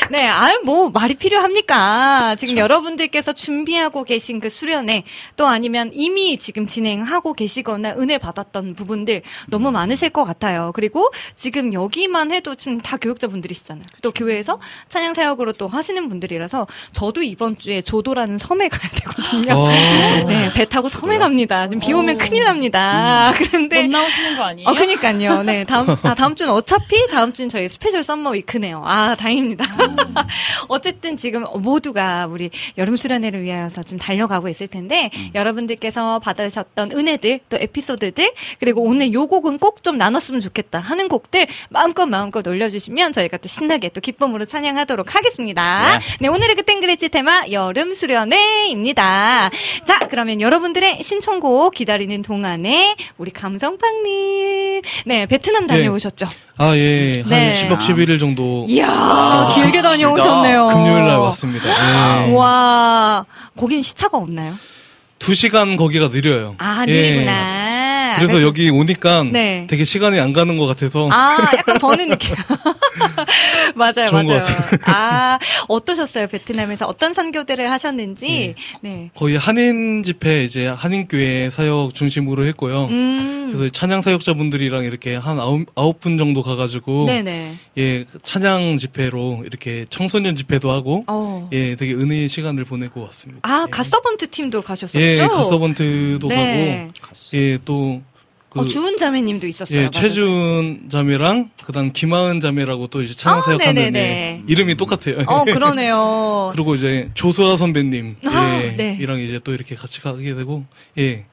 [laughs] 네, 아유, 뭐, 말이 필요합니까? 지금 여러분들께서 준비하고 계신 그 수련회, 또 아니면 이미 지금 진행하고 계시거나 은혜 받았던 부분들 너무 많으실 것 같아요. 그리고 지금 여기만 해도 지금 다 교역자분들이시잖아요. 또 교회에서 찬양 사역으로 또 하시는 분들이라서 저도 이번 주에 조도라는 섬에 가야 되거든요. 어. [laughs] 네, 배 타고 섬에 갑니다. 지금 비 오면 큰일 납니다. [laughs] 그런데 못 나오시는 거 아니에요? 어, 그니까요. 네. 다음, 아, 다음 주는 어차피 다음 주는 저희 special summer week네요. 아, 다행입니다. [laughs] 어쨌든 지금 모두가 우리 여름 수련회를 위하여서 지금 달려가고 있을 텐데, 여러분들께서 받으셨던 은혜들, 또 에피소드들, 그리고 오늘 요 곡은 꼭 좀 나눴으면 좋겠다 하는 곡들 마음껏 마음껏 올려주시면 저희가 또 신나게 또 기쁨으로 찬양하도록 하겠습니다. 네. 네, 오늘의 그땐 그랬지 테마 여름 수련회입니다. 자, 그러면 여러분들의 신청곡 기다리는 동안에 우리 감성팡님, 네, 베트남 네. 다녀오셨죠? 아, 예. 한 네. 10박 11일 정도 이야, 길게 다녀오셨네요. 금요일 날 왔습니다. 예. 와, 거긴 시차가 없나요? 두 시간 거기가 느려요. 아, 예. 느리구나. 그래서 여기 오니까 네. 되게 시간이 안 가는 것 같아서 아, 약간 버는 느낌. [laughs] 맞아요, 맞아요. 아, 어떠셨어요, 베트남에서? 어떤 선교들을 하셨는지. 네. 거의 한인 집회 이제 한인교회 사역 중심으로 했고요. 음. 그래서 찬양 사역자분들이랑 이렇게 한 아홉, 아홉 분 정도 가가지고 네네. 예 찬양 집회로 이렇게 청소년 집회도 하고 어. 예 되게 은혜의 시간을 보내고 왔습니다. 아, 갓서번트 팀도 가셨었죠? 예 가서번트도 네. 가고 예 또 그 어, 주은 자매님도 있었어요. 예, 맞아요. 최준 자매랑 그다음 김하은 자매라고 또 이제 찬양 아. 애 이름이 똑같아요. 어, [laughs] 그러네요. 그리고 이제 조수아 선배님 아, 예, 네. 이랑 이제 또 이렇게 같이 가게 되고 예.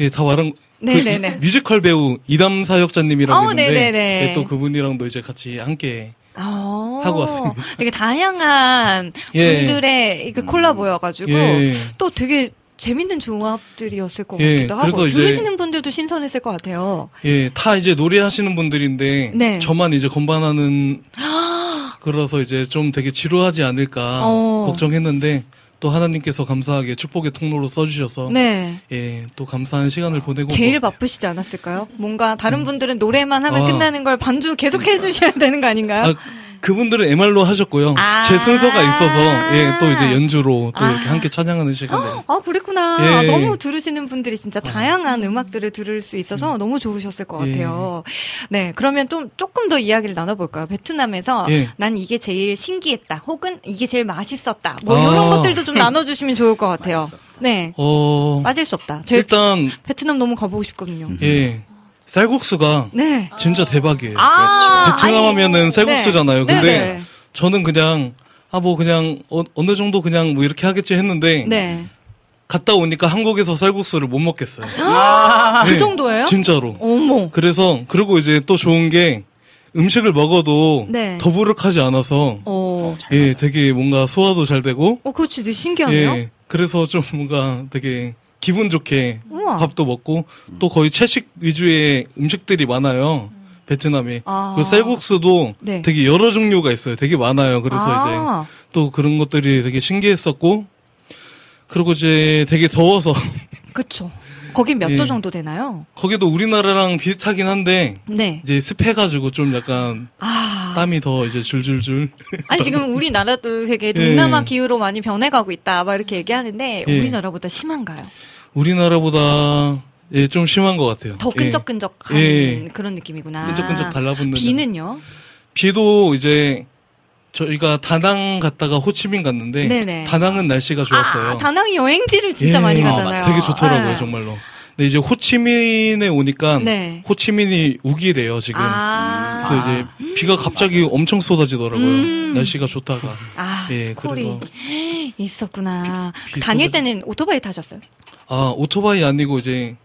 예, 다 말한 네네네. 그 [laughs] 뮤지컬 배우 이담 사역자님이라고 어, 있는데. 예, 또 그분이랑도 이제 같이 함께 어, 하고 왔습니다. 되게 다양한 [laughs] 예. 분들의 그 콜라보여가지고 예. 또 되게 재밌는 조합들이었을 것 예, 같기도 하고 들으시는 분들도 신선했을 것 같아요. 예, 다 이제 노래하시는 분들인데 네. 저만 이제 건반하는 [gasps] 그래서 이제 좀 되게 지루하지 않을까 어. 걱정했는데 또 하나님께서 감사하게 축복의 통로로 써주셔서 네. 예, 또 감사한 시간을 보내고 제일 같아요. 바쁘시지 않았을까요? 뭔가 다른 분들은 노래만 하면 아. 끝나는 걸 반주 계속 해주셔야 되는 거 아닌가요? 아, 그분들은 MR로 하셨고요. 아. 제 순서가 있어서 예, 또 이제 연주로 또 아. 이렇게 함께 찬양하는 시간에 아, 그랬구나. 예. 너무 들으시는 분들이 진짜 다양한 음악들을 들을 수 있어서 너무 좋으셨을 것 예. 같아요. 네, 그러면 좀 조금 더 이야기를 나눠볼까요? 베트남에서 예. 난 이게 제일 신기했다, 혹은 이게 제일 맛있었다, 뭐 아. 이런 것들도 좀 나눠주시면 좋을 것 [laughs] 같아요. 네, 어 빠질 수 없다. 저 일단 베트남 너무 가보고 싶거든요. 예 쌀국수가 네. 진짜 대박이에요. 아, 베트남 아니, 하면은 쌀국수잖아요. 네. 근데 네, 네. 저는 그냥 아 뭐 그냥 어, 느 정도 그냥 뭐 이렇게 하겠지 했는데 네. 갔다 오니까 한국에서 쌀국수를 못 먹겠어요. [gasps] 아, 그 네, 정도예요? 진짜로. 어머. 그래서 그리고 이제 또 좋은 게 음식을 먹어도 네. 더부룩하지 않아서 어, 예, 되게 뭔가 소화도 잘 되고 어, 그거 진짜 신기하네요. 예, 그래서 좀 뭔가 되게 기분 좋게 우와. 밥도 먹고 또 거의 채식 위주의 음식들이 많아요. 베트남에. 아. 그 쌀국수도 네. 되게 여러 종류가 있어요. 되게 많아요. 그래서 아. 이제 또 그런 것들이 되게 신기했었고 그리고 이제 되게 더워서 [laughs] 그쵸. 거긴 몇도 예. 정도 되나요? 거기도 우리나라랑 비슷하긴 한데 네. 이제 습해가지고 좀 약간 아. 땀이 더 이제 줄줄줄. 아니 지금 [laughs] 우리나라도 되게 동남아 기후로 많이 변해가고 있다 막 이렇게 얘기하는데 예. 우리나라보다 심한가요? 우리나라보다 예, 좀 심한 것 같아요. 더 예. 끈적끈적한 예. 그런 느낌이구나. 끈적끈적 달라붙는. 비는요? 비도 이제 저희가 다낭 갔다가 호치민 갔는데 네네. 다낭은 날씨가 좋았어요. 아, 다낭이 여행지를 진짜 예. 많이 아, 가잖아요. 되게 좋더라고요, 네. 정말로. 근데 이제 호치민에 오니까 네. 호치민이 우기래요, 지금. 아. 그래서 이제 비가 갑자기 엄청 쏟아지더라고요. 음. 날씨가 좋다가. 아, 예, 스콜이 그래서 [gasps] 있었구나. 그비 다닐 쏟아지- 때는 오토바이 타셨어요? 아, 오토바이 아니고 이제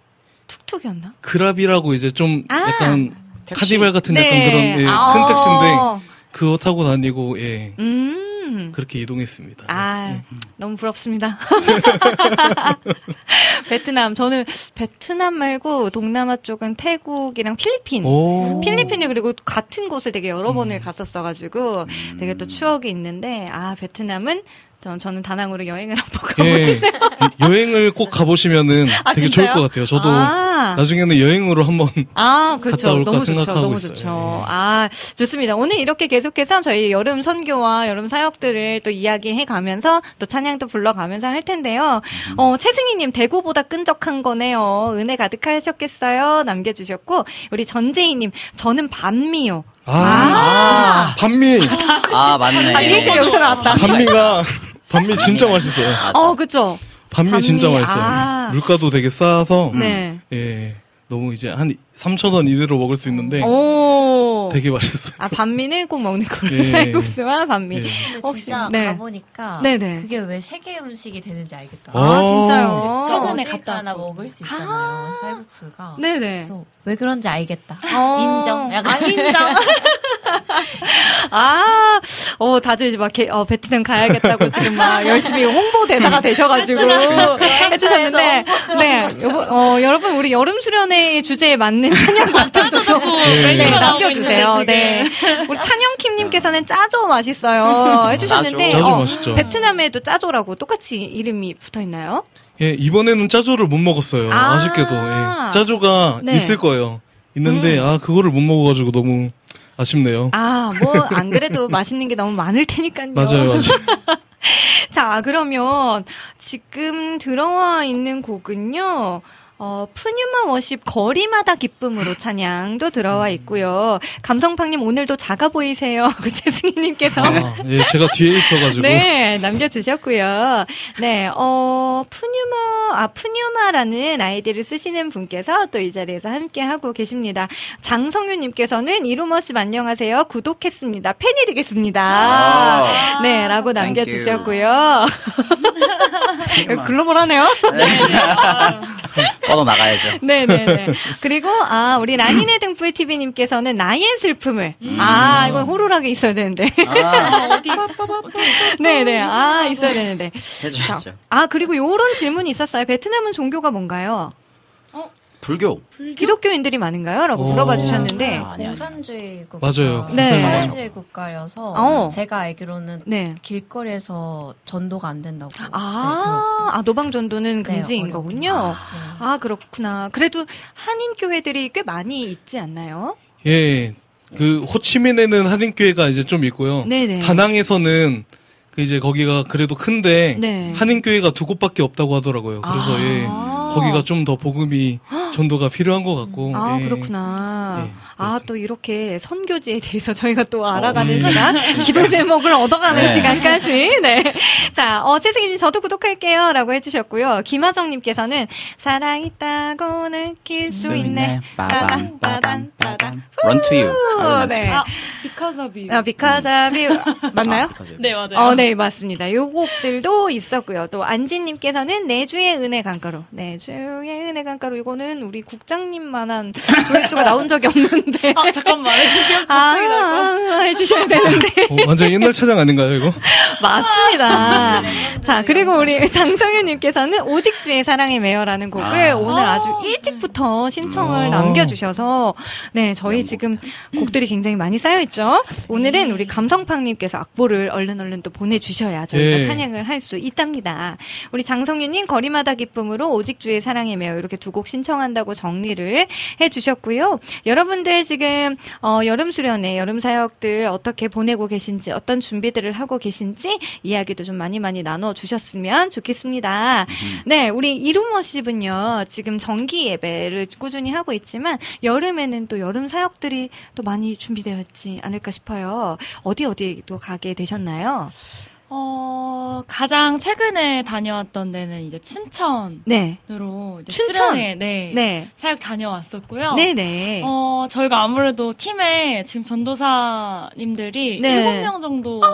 툭툭이었나? 그랍이라고 이제 좀 아. 약간 카니발 같은 네. 약간 그런 예, 아. 큰 택시인데 그거 타고 다니고 예. 음. 그렇게 이동했습니다. 아, 너무 부럽습니다. [laughs] 베트남, 저는 베트남 말고 동남아 쪽은 태국이랑 필리핀. 오. 필리핀이 그리고 같은 곳을 되게 여러 번을 갔었어 가지고 되게 또 추억이 있는데, 아, 베트남은 전, 저는 다낭으로 여행을 한번 가보고 예. 싶네요. 여행을 꼭 가보시면은 아, 되게 진짜요? 좋을 것 같아요. 저도 아. 나중에는 여행으로 한번 아, 갔다 그렇죠. 올까 너무 좋죠. 생각하고 너무 있어요. 좋죠. 아, 좋습니다. 오늘 이렇게 계속해서 저희 여름 선교와 여름 사역들을 또 이야기해 가면서 또 찬양도 불러가면서 할 텐데요. 어, 최승희님, 대구보다 끈적한 거네요. 은혜 가득하셨겠어요? 남겨주셨고, 우리 전재희님, 저는 반미요. 아, 반미. 아 맞네. 아, 리액션 여기서 나왔다. 반미가 [laughs] 반미 진짜 맛있어요. 어, 그쵸. 반미 진짜 맛있어요. 아. 물가도 되게 싸서 네. 예. 너무 이제 한 3천 원 이내로 먹을 수 있는데 오. 되게 맛있어요. 아, 반미는 꼭 먹는 걸로. 예. 쌀국수와 반미. 예. 근데 혹시- 진짜 네. 가보니까 네네. 그게 왜 세계 음식이 되는지 알겠다. 아, 진짜요? 저번에 어딜 갔다 하나 먹을 수 있잖아요. 쌀국수가. 네네. 그래서 왜 그런지 알겠다. 어. 인정. 약간 아, 인정. [laughs] 아, 어, 다들 이제 막, 게, 어, 베트남 가야겠다고 지금 막 [laughs] 열심히 홍보 대사가 되셔가지고 [laughs] 해주셨는데, 네, 여보, 어, 여러분, 우리 여름 수련회 주제에 맞는 찬양곡들도 좀 네. 네, 남겨주세요. 있는데, 네. [laughs] 우리 찬영킴님께서는 짜조 맛있어요. 해주셨는데, 짜조 어, 맛있죠. 베트남에도 짜조라고 똑같이 이름이 붙어 있나요? 예, 이번에는 짜조를 못 먹었어요. 아. 아~ 쉽게도 예. 짜조가 네. 있을 거예요. 있는데 음. 아 그거를 못 먹어가지고 너무 아쉽네요. 아, 뭐, 안 그래도 [laughs] 맛있는 게 너무 많을 테니까요. 맞아요, 맞아요. [laughs] 자, 그러면 지금 들어와 있는 곡은요. 어, 푸뉴마 워십 거리마다 기쁨으로 찬양도 들어와 있고요. 감성팡님 오늘도 작아 보이세요. [laughs] 그 재승희님께서. 아, 예, 제가 뒤에 있어가지고 네, 남겨주셨고요. 네, 어, 푸뉴마, 아, 푸뉴마라는 아이디를 쓰시는 분께서 또 이 자리에서 함께하고 계십니다. 장성윤님께서는 이루머십 안녕하세요. 구독했습니다. 팬이 되겠습니다. 아, 네, 라고 남겨주셨고요. [laughs] [laughs] 글로벌하네요. 뻗어 나가야죠. [laughs] 네네네. 그리고, 아, 우리 라니네 등불 TV님께서는 나의 슬픔을. 아, 이건 호루라기 있어야 되는데. 아, [laughs] 네네. 아, 있어야 되는데. 해줘야죠. 아, 그리고 요런 질문이 있었어요. 베트남은 종교가 뭔가요? 불교. 기독교인들이 많은가요? 라고 오. 물어봐 주셨는데. 아. 공산주의 국가. 맞아요. 네. 공산주의 국가여서 어. 제가 알기로는 네. 길거리에서 전도가 안 된다고 아, 네, 들었어요. 아, 노방 전도는 네, 금지인. 거군요. 네. 아, 그렇구나. 그래도 한인 교회들이 꽤 많이 있지 않나요? 예 그 호치민에는 한인 교회가 이제 좀 있고요. 네네. 다낭에서는 그 이제 거기가 그래도 큰데 네. 한인 교회가 두 곳밖에 없다고 하더라고요. 그래서 예. 거기가 좀 더 복음이 전도가 필요한 것 같고. 아, 예. 그렇구나. 네, 아, 또 이렇게 선교지에 대해서 [laughs] 저희가 또 알아가는 네. 시간, [laughs] 기도 제목을 얻어가는 네. 시간까지. 네. 자, 어, 채승님, 저도 구독할게요. 라고 해주셨고요. 김하정님께서는, 사랑 있다고 느낄 수 있네. 따단, 따단, 따단. Run to you. 후, 네. 아, because of you. 아, because of you. [laughs] 맞나요? 네, 맞아요. 어, 네, 맞습니다. 요 곡들도 있었고요. 또 안지님께서는 내주의 은혜 강가루. 내주의 은혜 강가루. 이거는 우리 국장님만한 조회수가 나온 적이 없는데. [laughs] 아, 잠깐만. 아, 아, 해주셔야 되는데. [laughs] 어, 완전 옛날 차장 아닌가요, 이거? 맞습니다. 자, 그리고 우리 장성윤님께서는 오직 주의 사랑의 매여라는 곡을 아. 오늘 아주 일찍부터 신청을 아. 남겨주셔서, 네, 저희 지금 곡들이 굉장히 많이 쌓여있죠. 오늘은 우리 감성팡님께서 악보를 얼른 얼른 또 보내주셔야 저희가 예. 찬양을 할 수 있답니다. 우리 장성윤님 거리마다 기쁨으로 오직 주의 사랑의 매여 이렇게 두 곡 신청한 다고 정리를 해주셨고요. 여러분들 지금 어, 여름 수련회, 여름 사역들 어떻게 보내고 계신지, 어떤 준비들을 하고 계신지 이야기도 좀 많이 많이 나눠 주셨으면 좋겠습니다. 네, 우리 이루머십은요 지금 정기 예배를 꾸준히 하고 있지만 여름에는 또 여름 사역들이 또 많이 준비되어 있지 않을까 싶어요. 어디 어디 또 가게 되셨나요? 어, 가장 최근에 다녀왔던 데는 이제 춘천으로 네. 이제 춘천? 수련회, 네, 네. 사역 다녀왔었고요. 네네. 어, 저희가 아무래도 팀에 지금 전도사님들이 네. 일곱 명 정도가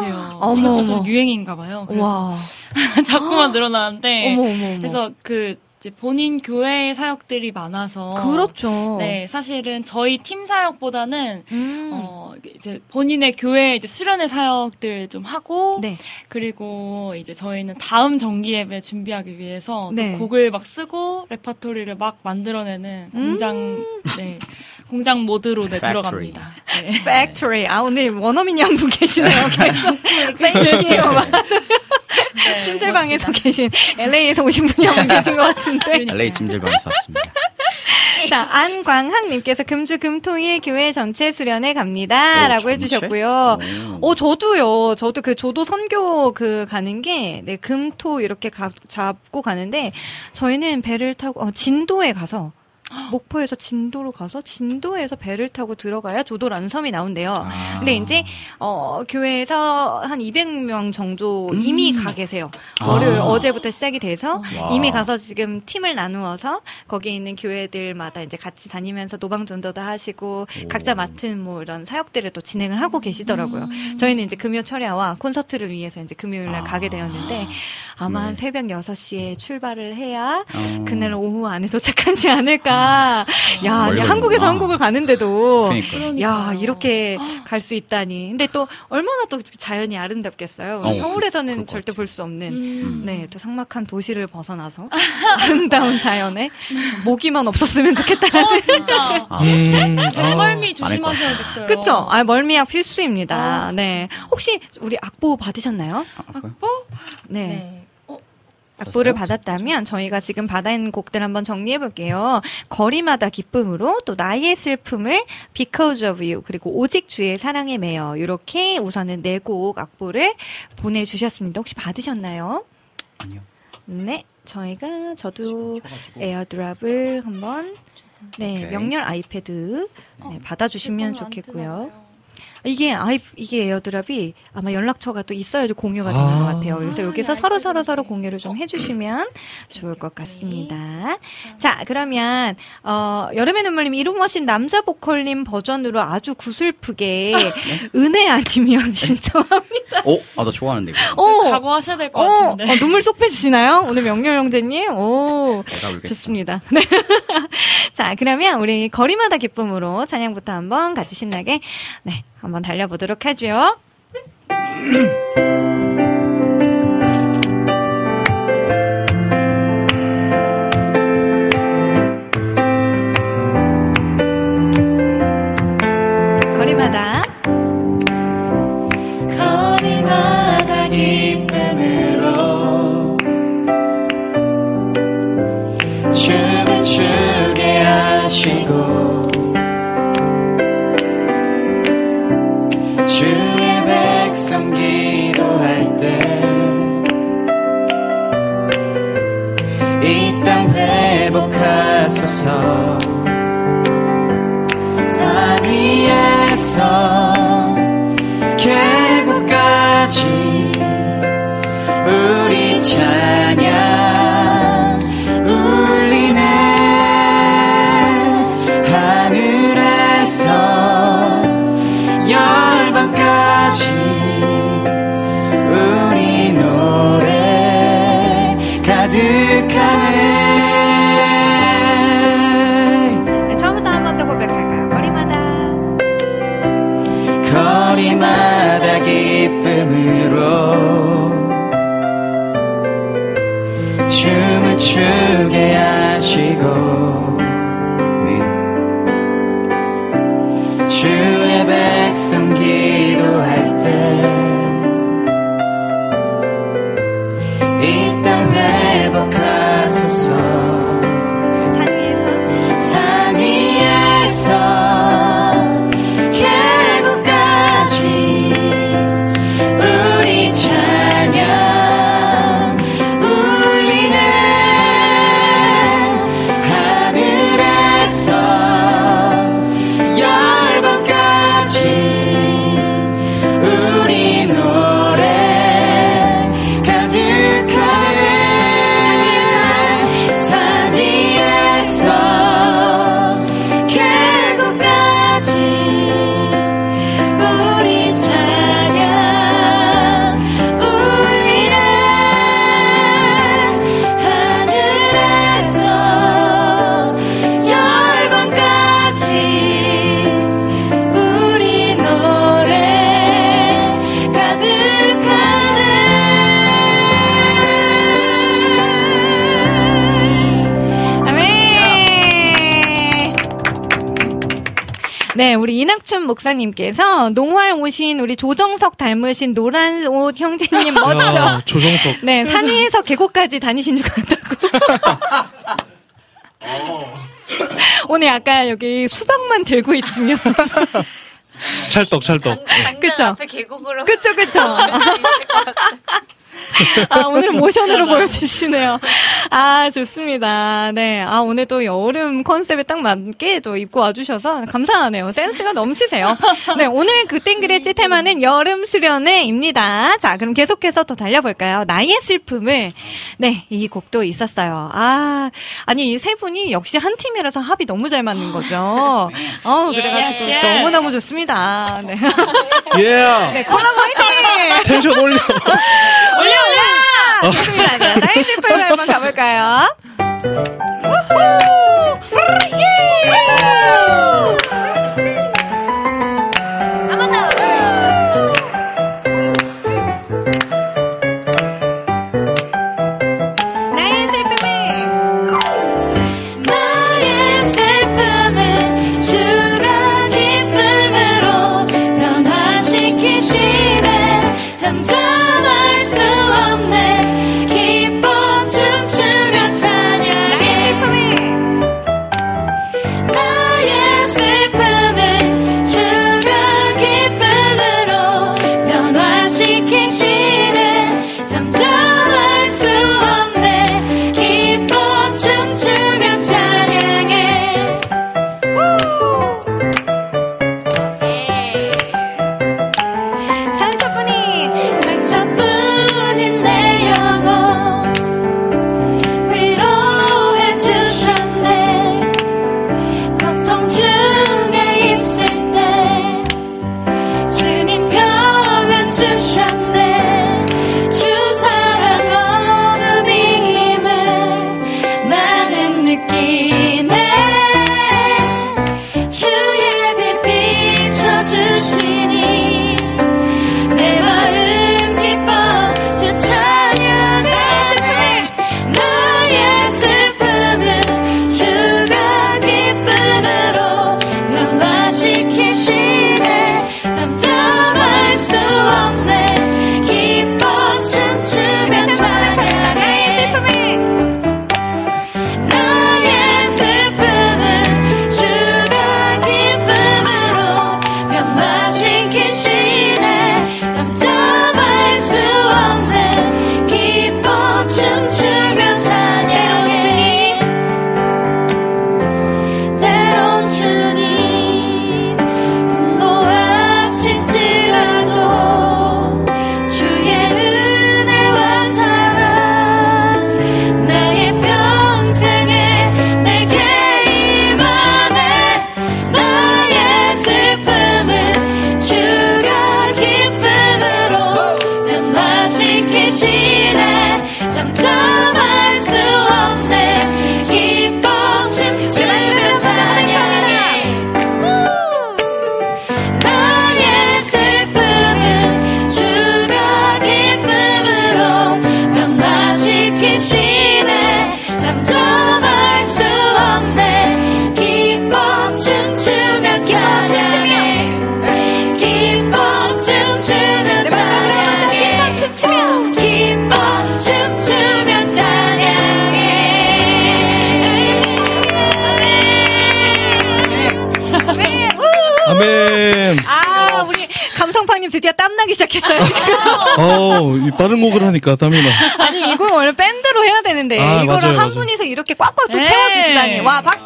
돼요. 어머, 이것도 좀. 유행인가 봐요. 그래서 와. [laughs] 자꾸만 늘어나는데. 어머, 어머, 어머. 그래서 그 이제 본인 교회 사역들이 많아서. 그렇죠. 네, 사실은 저희 팀 사역보다는 음. 어 이제 본인의 교회 이제 수련회 사역들 좀 하고 네. 그리고 이제 저희는 다음 정기 예배 준비하기 위해서 또 네. 곡을 막 쓰고 레파토리를 막 만들어내는 음. 공장 네 [laughs] 공장 모드로 네, Factory. 들어갑니다. 네. Factory. 아, 오늘 원어민이 한 분 계시네요. [laughs] 계속. 팬이에요. 네, 찜질방에서 계신, LA에서 오신 분이 한 분 [laughs] 계신 것 같은데. LA 찜질방에서 왔습니다. 자, 안광학님께서 금주 금토일 교회 전체 수련회 갑니다. 오, 라고 전체? 해주셨고요. 오. 어, 저도요. 저도 그 조도 선교 그 가는 게, 네, 금토 이렇게 가, 잡고 가는데, 저희는 배를 타고, 어, 진도에 가서, 목포에서 진도로 가서 진도에서 배를 타고 들어가야 조도라는 섬이 나온대요. 아. 근데 이제 어 교회에서 한 200명 정도 이미 가 계세요. 아. 월요일 어제부터 시작이 돼서 와. 이미 가서 지금 팀을 나누어서 거기에 있는 교회들마다 이제 같이 다니면서 노방 전도도 하시고 각자 맡은 뭐 이런 사역들을 또 진행을 하고 계시더라고요. 저희는 이제 금요 철야와 콘서트를 위해서 이제 금요일 날 가게 되었는데 아마 한 새벽 6시에 출발을 해야 어. 그날 오후 안에 도착하지 않을까. 야, 멀리 아니, 한국에서 걸리구나. 한국을 가는데도 그러니까요. 야, 이렇게 갈수 있다니. 근데 또 얼마나 또 자연이 아름답겠어요. 어, 서울에서는 절대 볼 수 없는 음. 네, 또 삭막한 도시를 벗어나서 [laughs] 아름다운 자연에 모기만 없었으면 좋겠다는 진짜 아, 음, 아, 멀미 많을 것 조심하셔야겠어요. 그쵸? 아, 멀미약 필수입니다. 네. 혹시 우리 악보 받으셨나요? 악보? 네. 네. 악보를 받았다면 저희가 지금 받은 곡들 한번 정리해 볼게요. 거리마다 기쁨으로 또 나의 슬픔을 Because of You 그리고 오직 주의 사랑에 매여 이렇게 우선은 네 곡 악보를 보내주셨습니다. 혹시 받으셨나요? 아니요. 네, 저희가 저도 에어드랍을 한번 네 오케이. 명렬 아이패드 네, 받아주시면 좋겠고요. 이게 아이 이게 에어드랍이 아마 연락처가 또 있어야지 공유가 되는 아. 것 같아요. 그래서 여기서 서로 서로 서로 공유를 좀 해주시면 좋을 것 같습니다. 자 그러면 어 여름의 눈물님 이루머신 남자 보컬님 버전으로 아주 구슬프게 은혜 아니면 [laughs] 신청합니다. 어? 아, 나 좋아하는데, 이거. 오, 각오하셔야 될것 어, 같은데. 어, 눈물 쏙 빼주시나요? 오늘 명렬 형제님? 오. 좋습니다. [laughs] 네. 자, 그러면 우리 거리마다 기쁨으로 찬양부터 한번 같이 신나게, 네, 한번 달려보도록 하죠. [clears throat] 거리마다 산 위에서 이낙춘 목사님께서 농활 오신 우리 조정석 닮으신 노란 옷 형제님 멋져. 야, 조정석. 네, 산 위에서 계곡까지 다니신 줄 같다고. 오늘 약간 여기 수박만 들고 있으면. 찰떡, 찰떡. 그쵸? 앞에 계곡으로. 그쵸, 그쵸. 아, 오늘 모션으로 보여주시네요. 아, 좋습니다. 네. 아, 오늘 또 여름 컨셉에 딱 맞게 또 입고 와주셔서 감사하네요. 센스가 넘치세요. 네, 오늘 그땐 그랬지 테마는 여름 수련회입니다. 자, 그럼 계속해서 또 달려볼까요? 나의 슬픔을. 네, 이 곡도 있었어요. 아, 아니, 이 세 분이 역시 한 팀이라서 합이 너무 잘 맞는 거죠. 어, 그래가지고 예, 예. 너무너무 좋습니다. 네. 예. 네, 콜라보 화이팅! 텐션. 올려 [laughs] 올려! 좋습니다. 자, 나의 슬픔을 한번 가볼까요? 한번 하니까 땀이 나. 아니, 이걸 원래 밴드로 해야 되는데, 아, 이거를 맞아요, 한 맞아요. 분이서 이렇게 꽉꽉 또 네. 채워주시다니. 와, 박수!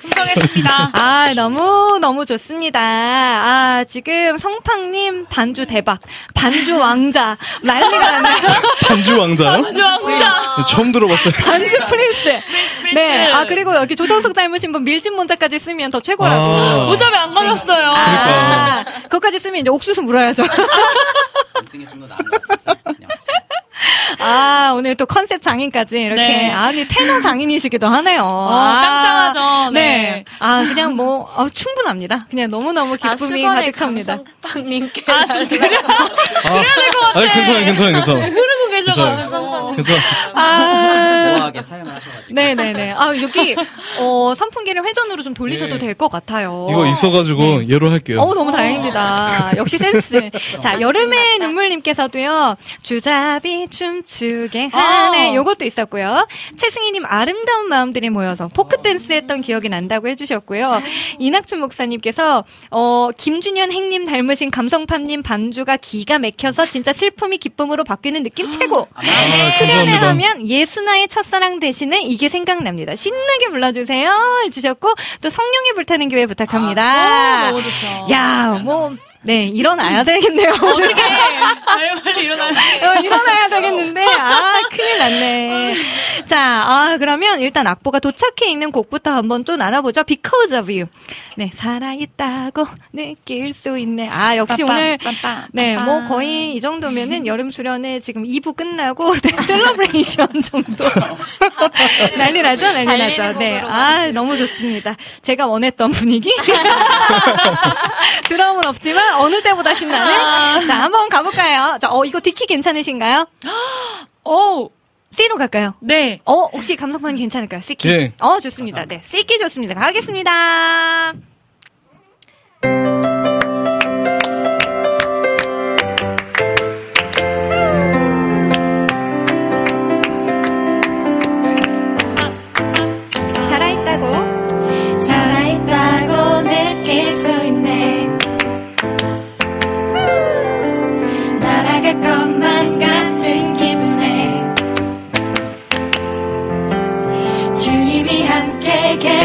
수정했습니다. 아, 너무, 너무 좋습니다. 아, 지금 성팡님 반주 대박. 반주 왕자. 난리가 났네요. 반주 왕자요? 반주 왕자. 네, 처음 들어봤어요. 반주 프린스. 네. 아, 그리고 여기 조정석 닮으신 분 밀짚 모자까지 쓰면 더 최고라고. 아. 모자 왜안 가졌어요? 아, 그것까지 쓰면 이제 옥수수 물어야죠. 인생이 좀더 나은 것 같아서 그냥 왔어요. 아, 오늘 또 컨셉 장인까지 이렇게. 네. 아니, 테너 장인이시기도 하네요. 어, 아, 짱짱하죠. 네. 네. 아, 그냥 뭐, 어, 충분합니다. 그냥 너무너무 아, 기쁨이 수건의 가득합니다. 감성빵님께 아, 아니, 괜찮아요, 괜찮아요, 괜찮아요. 흐르고 계셔가지고. 괜찮아요. 괜찮 아. 우아하게 사용을 하셔가지고. 네네네. 아, 여기, 어, 선풍기를 회전으로 좀 돌리셔도 네. 될것 같아요. 이거 있어가지고 예로 할게요. 어 너무 다행입니다. 역시 센스. 자, 여름의 눈물님께서도요, 주잡이 춤추게 하네. 어. 요것도 있었고요. 최승희님 아름다운 마음들이 모여서 포크 댄스 했던 기억이 난다고 해주셨고요. 이낙춘 목사님께서, 어, 김준현 행님 닮으신 감성팝님 반주가 기가 막혀서 진짜 슬픔이 기쁨으로 바뀌는 느낌 최고. 아, 수련회 감사 하면 예수나의 첫사랑 대신에 이게 생각납니다. 신나게 불러주세요. 해주셨고, 또 성령의 불타는 교회 부탁합니다. 아, 너무 좋죠. 야, 뭐, 네, 일어나야 되겠네요. 어떻게 [laughs] 빨리 빨리 일어나요. 어, 일어나야 되겠는데, 아, 큰일 났네. 자, 아, 그러면 일단 악보가 도착해 있는 곡부터 한번 또 나눠보죠. Because of you. 네, 살아있다고 느낄 수 있네. 아, 역시 오늘, 네. 뭐 거의 이 정도면은 여름 수련회 지금 2부 끝나고, 네, [laughs] celebration 정도. [laughs] 난리 나죠? 난리 나죠? 네. 아, 너무 좋습니다. 제가 원했던 분위기? 드럼은 없지만 어느 때보다 신나는. 자, 한번 가볼까요? 자, 어, 이거 디키 괜찮으신가요? 오, C로 갈까요? 네. 어, 혹시 감성판 괜찮을까요? C키? 예. 어, 좋습니다. 네. C키 좋습니다. 가겠습니다.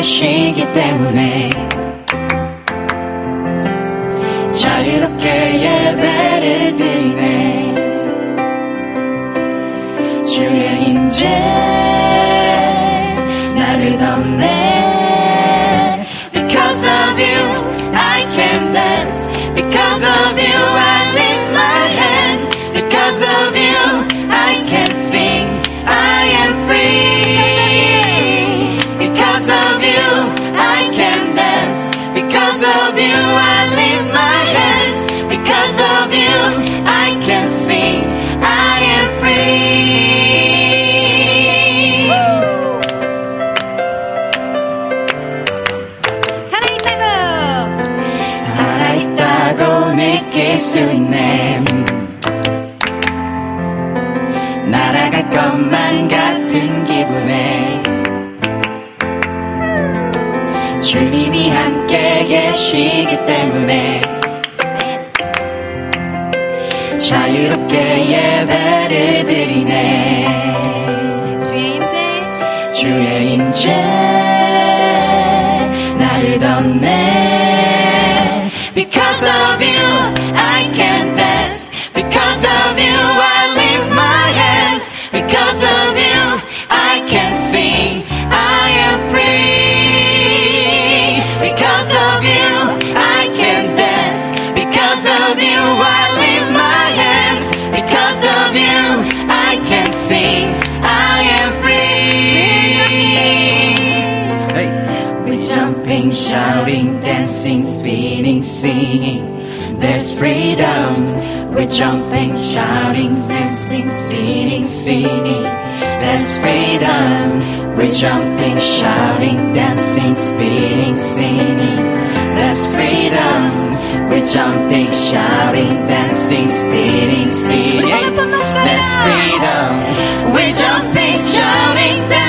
계시기 때문에 자유롭게 예배를 드리네. 주의 임재 계시기 때문에 자유롭게 예배를 드리네 주의 임재. Shouting, dancing, spinning, singing. There's freedom. We're jumping, shouting, dancing, spinning, singing. There's freedom. We're jumping, shouting, dancing, spinning, singing. There's freedom. We're jumping, shouting, dancing, spinning, singing. There's freedom. We're jumping, shouting, dancing,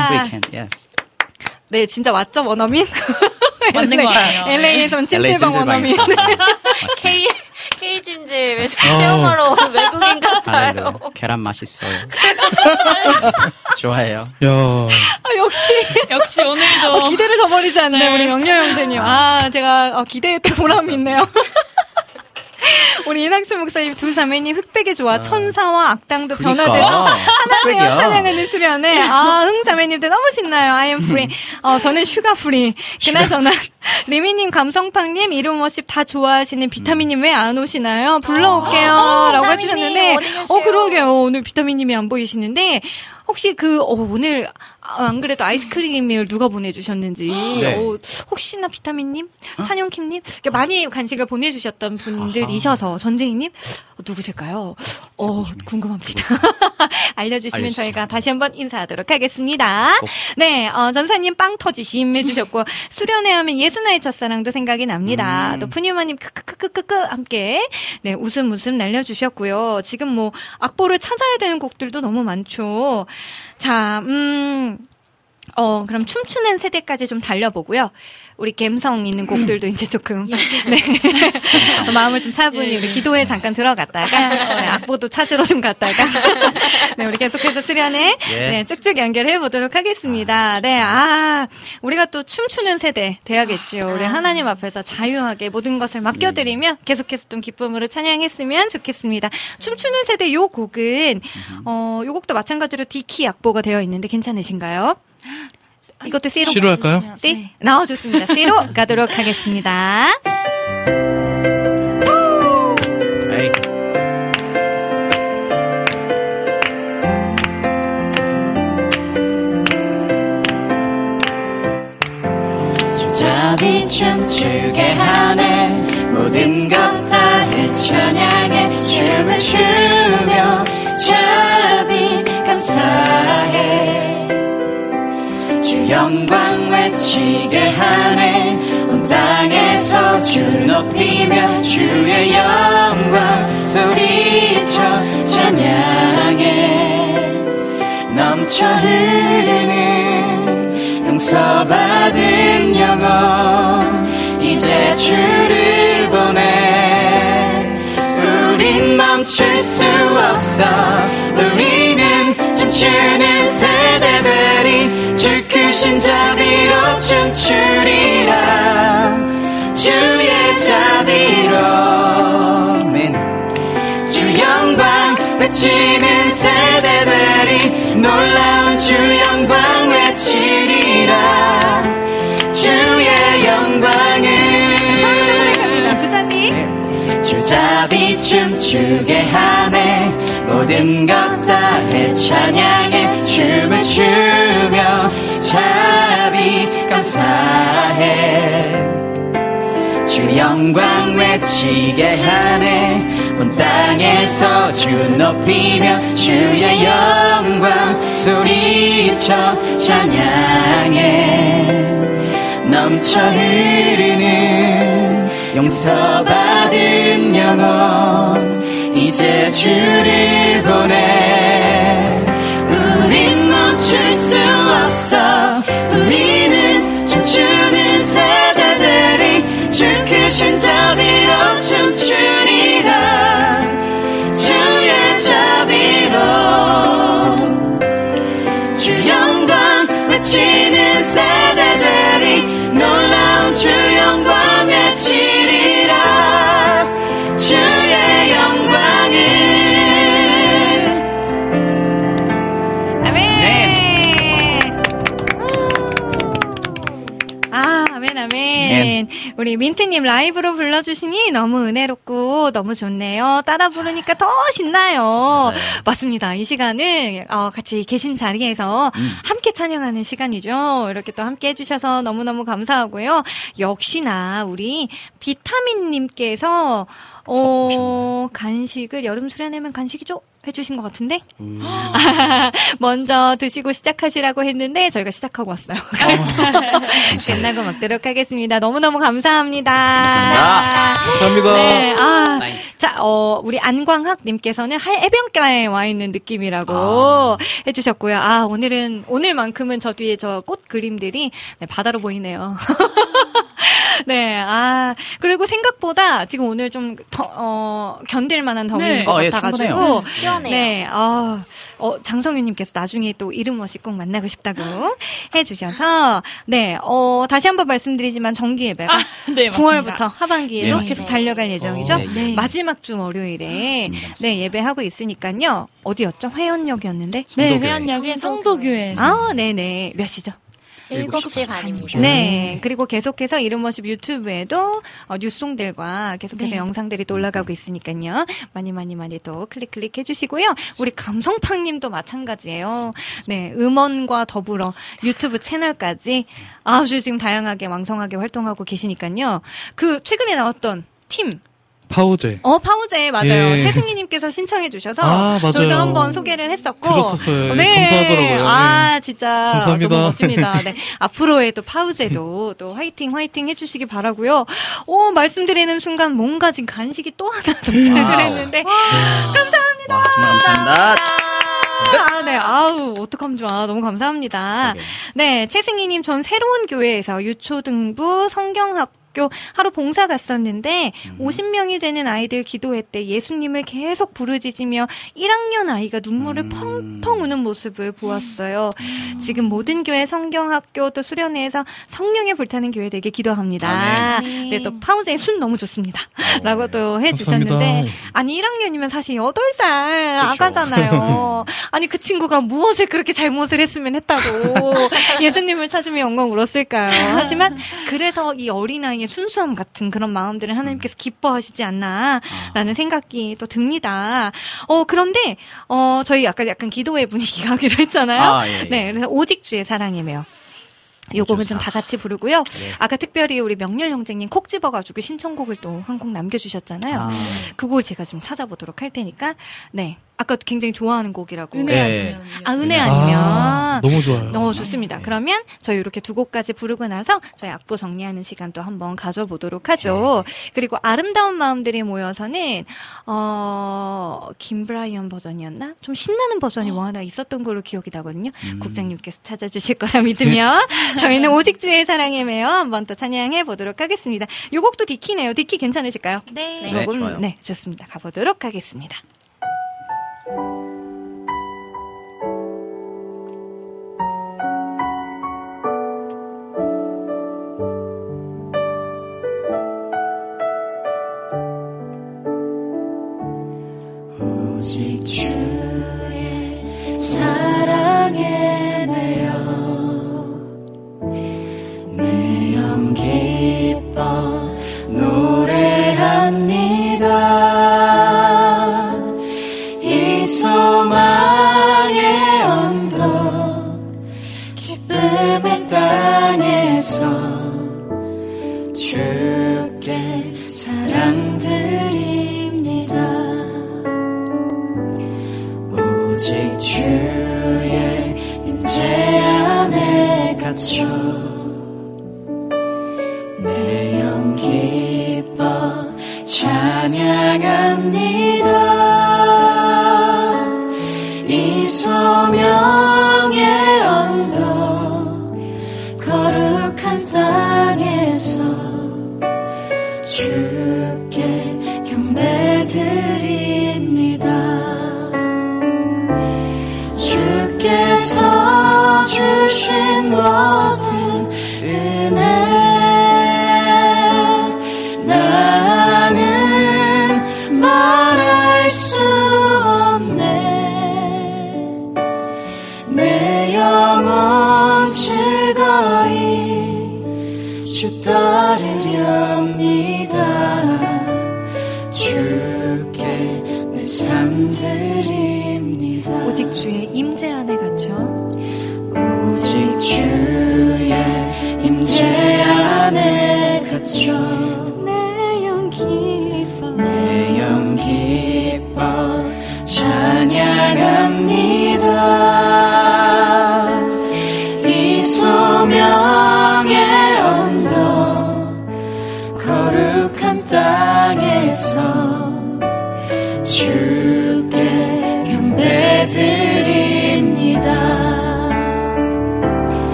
Yes, we can. Yes. 네, 진짜 맞죠, 원어민? [laughs] 맞는 거 같아요. LA에선 LA 찜질방 원어민. [laughs] K K 어. 체험하러 온 외국인 같아요. 할렐루야. 계란 맛있어요. [laughs] 좋아해요. 야. 아, 역시. 역시 오늘도. 어, 기대를 저버리지 않네, 네. 우리 명녀 형제님. 아, 제가 어, 기대했던 보람이 있네요. [laughs] 우리 이낙춘 목사님 두 자매님 흑백의 조화 천사와 악당도 그러니까. 변화돼서 하나님의 흑백이야. 찬양하는 수련회. 아흥 자매님들 너무 신나요. I am free. 어 저는 sugar free. 그나저나 [laughs] 리민님 감성팍님 이룸워십 다 좋아하시는 비타민님 왜 안 오시나요? 불러올게요. 어, 라고 비타민님, 해주셨는데? 어 그러게요. 오늘 비타민님이 안 보이시는데 혹시 그 어, 오늘 아, 안 그래도 아이스크림을 누가 보내주셨는지 네. 어, 혹시나 비타민님, 찬용킴님 이렇게 많이 간식을 보내주셨던 분들이셔서 전쟁이님 어, 누구실까요? 어 궁금합니다. [laughs] 알려주시면. 저희가 다시 한번 인사하도록 하겠습니다. 네, 어, 전사님 빵 터지심 해주셨고 수련회 하면 예수나의 첫사랑도 생각이 납니다. 또 푸니마님 크크크크크 함께 네 웃음 웃음 날려주셨고요. 지금 뭐 악보를 찾아야 되는 곡들도 너무 많죠. 자, 음. 어, 그럼 춤추는 세대까지 좀 달려보고요. 우리 감성 있는 곡들도 이제 조금, [laughs] 네. 마음을 좀 차분히 우리 기도에 잠깐 들어갔다가, 네, 악보도 찾으러 좀 갔다가, [laughs] 네, 우리 계속해서 수련회, 예. 네, 쭉쭉 연결해 보도록 하겠습니다. 네, 아, 우리가 또 춤추는 세대 돼야겠지요. 우리 하나님 앞에서 자유하게 모든 것을 맡겨드리며 계속해서 좀 기쁨으로 찬양했으면 좋겠습니다. 춤추는 세대 요 곡은, 어, 요 곡도 마찬가지로 D키 악보가 되어 있는데 괜찮으신가요? [gasps] 이것도 C로 C로 할까요? C? 나와 좋습니다. C로 [laughs] 가도록 하겠습니다. 춤추게 하네 모든 것다 찬양해 춤을 추며 자비 감사해 주 영광 외치게 하네. 온 땅에서 주 높이며 주의 영광 소리쳐 찬양해. 넘쳐 흐르는 용서받은 영혼 이제 주를 보내. 우린 멈출 수 없어 주 크신 자비로 춤추리라 주의 자비로 아멘. 주 영광 외치는 세대들이 놀라 춤추게 하네 모든 것다 찬양해 춤을 추며 자비 감사해. 주 영광 외치게 하네. 온 땅에서 주 높이며 주의 영광 소리쳐 찬양해. 넘쳐 흐르는 용서받은 영혼 이제 주를 보내. 우린 멈출 수 없어. 우리는 춤추는 세대들이 주 크신 자비로 춤추리 우리 민트님 라이브로 불러주시니 너무 은혜롭고 너무 좋네요. 따라 부르니까 더 신나요. 맞습니다. 이 시간은 어, 같이 계신 자리에서 함께 찬양하는 시간이죠. 이렇게 또 함께 해주셔서 너무너무 감사하고요. 역시나 우리 비타민님께서 어, 간식을 여름 수련회면 간식이죠? 해주신 것 같은데 [laughs] 먼저 드시고 시작하시라고 했는데 저희가 시작하고 왔어요. 끝나고 먹도록 하겠습니다. 너무 너무 감사합니다. 감사합니다. 네, 아, 자, 어, 우리 안광학님께서는 하- 해변가에 와 있는 느낌이라고 해주셨고요. 아, 오늘은, 오늘만큼은 저 뒤에 저 꽃 그림들이 네, 바다로 보이네요. [laughs] 네, 아, 그리고 생각보다 지금 오늘 좀, 더, 어, 견딜 만한 더위인 네. 것 어, 예, 같아가지고. 음, 시원해요. 네, 아, 어, 장성윤님께서 나중에 또 이름 없이 꼭 만나고 싶다고 [laughs] 해주셔서, 네, 어, 다시 한번 말씀드리지만 정기 예배가 네, 9월부터 하반기에도 네, 계속. 달려갈 예정이죠. 어, 네, 네. 마지막 주 월요일에 맞습니다, 맞습니다. 네 예배하고 있으니까요. 어디였죠? 회원역이었는데. 네. 회원역의 성도교회. 아, 네네. 몇 시죠? 7시 반입니다. 네. 그리고 계속해서 이름워십 유튜브에도 어, 뉴스송들과 계속해서 네. 영상들이 또 올라가고 있으니까요. 많이 많이 많이 또 클릭 클릭 해주시고요. 우리 감성팡님도 마찬가지예요. 네. 음원과 더불어 유튜브 채널까지 아주 지금 다양하게 왕성하게 활동하고 계시니까요. 그 최근에 나왔던 팀 파우제. 어, 파우제, 맞아요. 예. 최승희 님께서 신청해 주셔서. 아, 맞아요. 저희도 한번 소개를 했었고. 들었었어요. 예, 감사하더라고요. 아, 진짜. 감사합니다. 너무 멋집니다. [laughs] 네. 앞으로의 또 파우제도 [laughs] 또 화이팅, 화이팅 해 주시기 바라고요 오, 말씀드리는 순간 뭔가 지금 간식이 또 하나 도착을 wow. 했는데. 감사합니다. 와, 감사합니다. 아, 네. 아우, 어떡하면 좋아. 너무 감사합니다. 네, 최승희님, 전 새로운 교회에서 유초등부 성경학 교 하루 봉사 갔었는데 50명이 되는 아이들 기도회 때 예수님을 계속 부르짖으며 1학년 아이가 눈물을 펑펑 우는 모습을 보았어요. 지금 모든 교회 성경학교 또 수련회에서 성령의 불타는 교회 되게 기도합니다. 아, 네. 네, 또 파우제의 순 너무 좋습니다. 라고 또 해주셨는데 감사합니다. 아니 1학년이면 사실 8살 아가잖아요. [laughs] 아니 그 친구가 무엇을 그렇게 잘못을 했으면 했다고 [laughs] 예수님을 찾으며 영광 울었을까요? 하지만 그래서 이 어린아이 의 순수함 같은 그런 마음들을 하나님께서 기뻐하시지 않나라는 생각이 또 듭니다. 어 그런데 어 저희 아까 약간 기도의 분위기가 [laughs] 하기로 했잖아요. 아, 예, 예. 네, 그래서 오직 주의 사랑에 매여 요 곡은 좀 다 같이 부르고요. 네. 아까 특별히 우리 명렬 형제님 콕 집어가지고 신청곡을 또 한 곡 남겨주셨잖아요. 아. 그걸 제가 좀 찾아보도록 할 테니까, 네. 아까 굉장히 좋아하는 곡이라고. 은혜 네. 아니면. 아, 은혜 아, 아니면. 너무 좋아요. 너무 좋습니다. 그러면 저희 이렇게 두 곡까지 부르고 나서 저희 악보 정리하는 시간 또 한번 가져보도록 하죠. 그리고 아름다운 마음들이 모여서는 어 김브라이언 버전이었나? 좀 신나는 버전이 뭐 하나 있었던 걸로 기억이 나거든요. 국장님께서 찾아주실 거라 믿으며 [laughs] 저희는 오직 주의 사랑에 매여 한번 또 찬양해 보도록 하겠습니다. 요 곡도 디키네요. 디키 괜찮으실까요? 네. 네, 요건 좋아요. 네, 좋습니다. 가보도록 하겠습니다. 오직 주의 사랑에 안에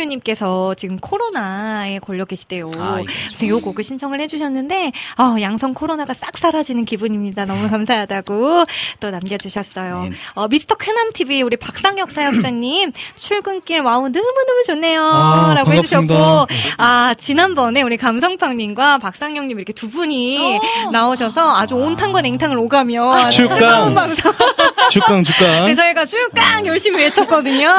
네, 장성유님께서 지금 코로나에 걸려 계시대요. 아, 그래서 요 곡을 신청을 해주셨는데, 어, 양성 코로나가 싹 사라지는 기분입니다. 너무 [laughs] 감사하다고 또 남겨주셨어요. 네. 어, 미스터 쾌남TV 우리 박상혁 사역자님, [clears throat] 출근길 wow, 너무 너무 좋네요. 아, 라고 반갑습니다. 해주셨고, 아, 지난번에 우리 감성팍님과 박상혁님 이렇게 두 분이 나오셔서 아주 온탕과 냉탕을 오가며 축강. 뜨거운 방송 죽강 죽강. [laughs] 네, 저희가 쭉깡 열심히 외쳤거든요.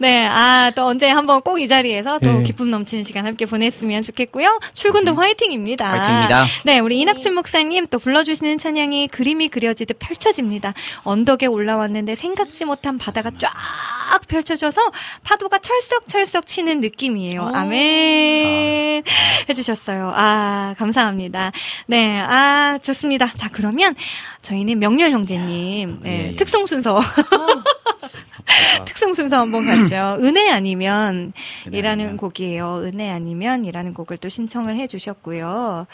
네, 아, 또 언제 한번 꼭 이 자리에서 또 예. 기쁨 넘치는 시간 함께 보냈으면 좋겠고요. 출근도 화이팅입니다. 화이팅입니다. 네, 우리 이낙춘 목사님 또 불러주시는 찬양이 그림이 그려지듯 펼쳐집니다. 언덕에 올라왔는데 생각지 못한 바다가 쫙 펼쳐져서 파도가 철썩철썩 치는 느낌이에요. 아멘. 해주셨어요. 아, 감사합니다. 네, 아, 좋습니다. 자, 그러면 저희는 명렬 형제님, 네, 특송 순서. [laughs] 특송 순서 한번 가죠. [clears throat] 은혜 아니면 이라는 곡이에요. 은혜 아니면 이라는 곡을 또 신청을 해 주셨고요.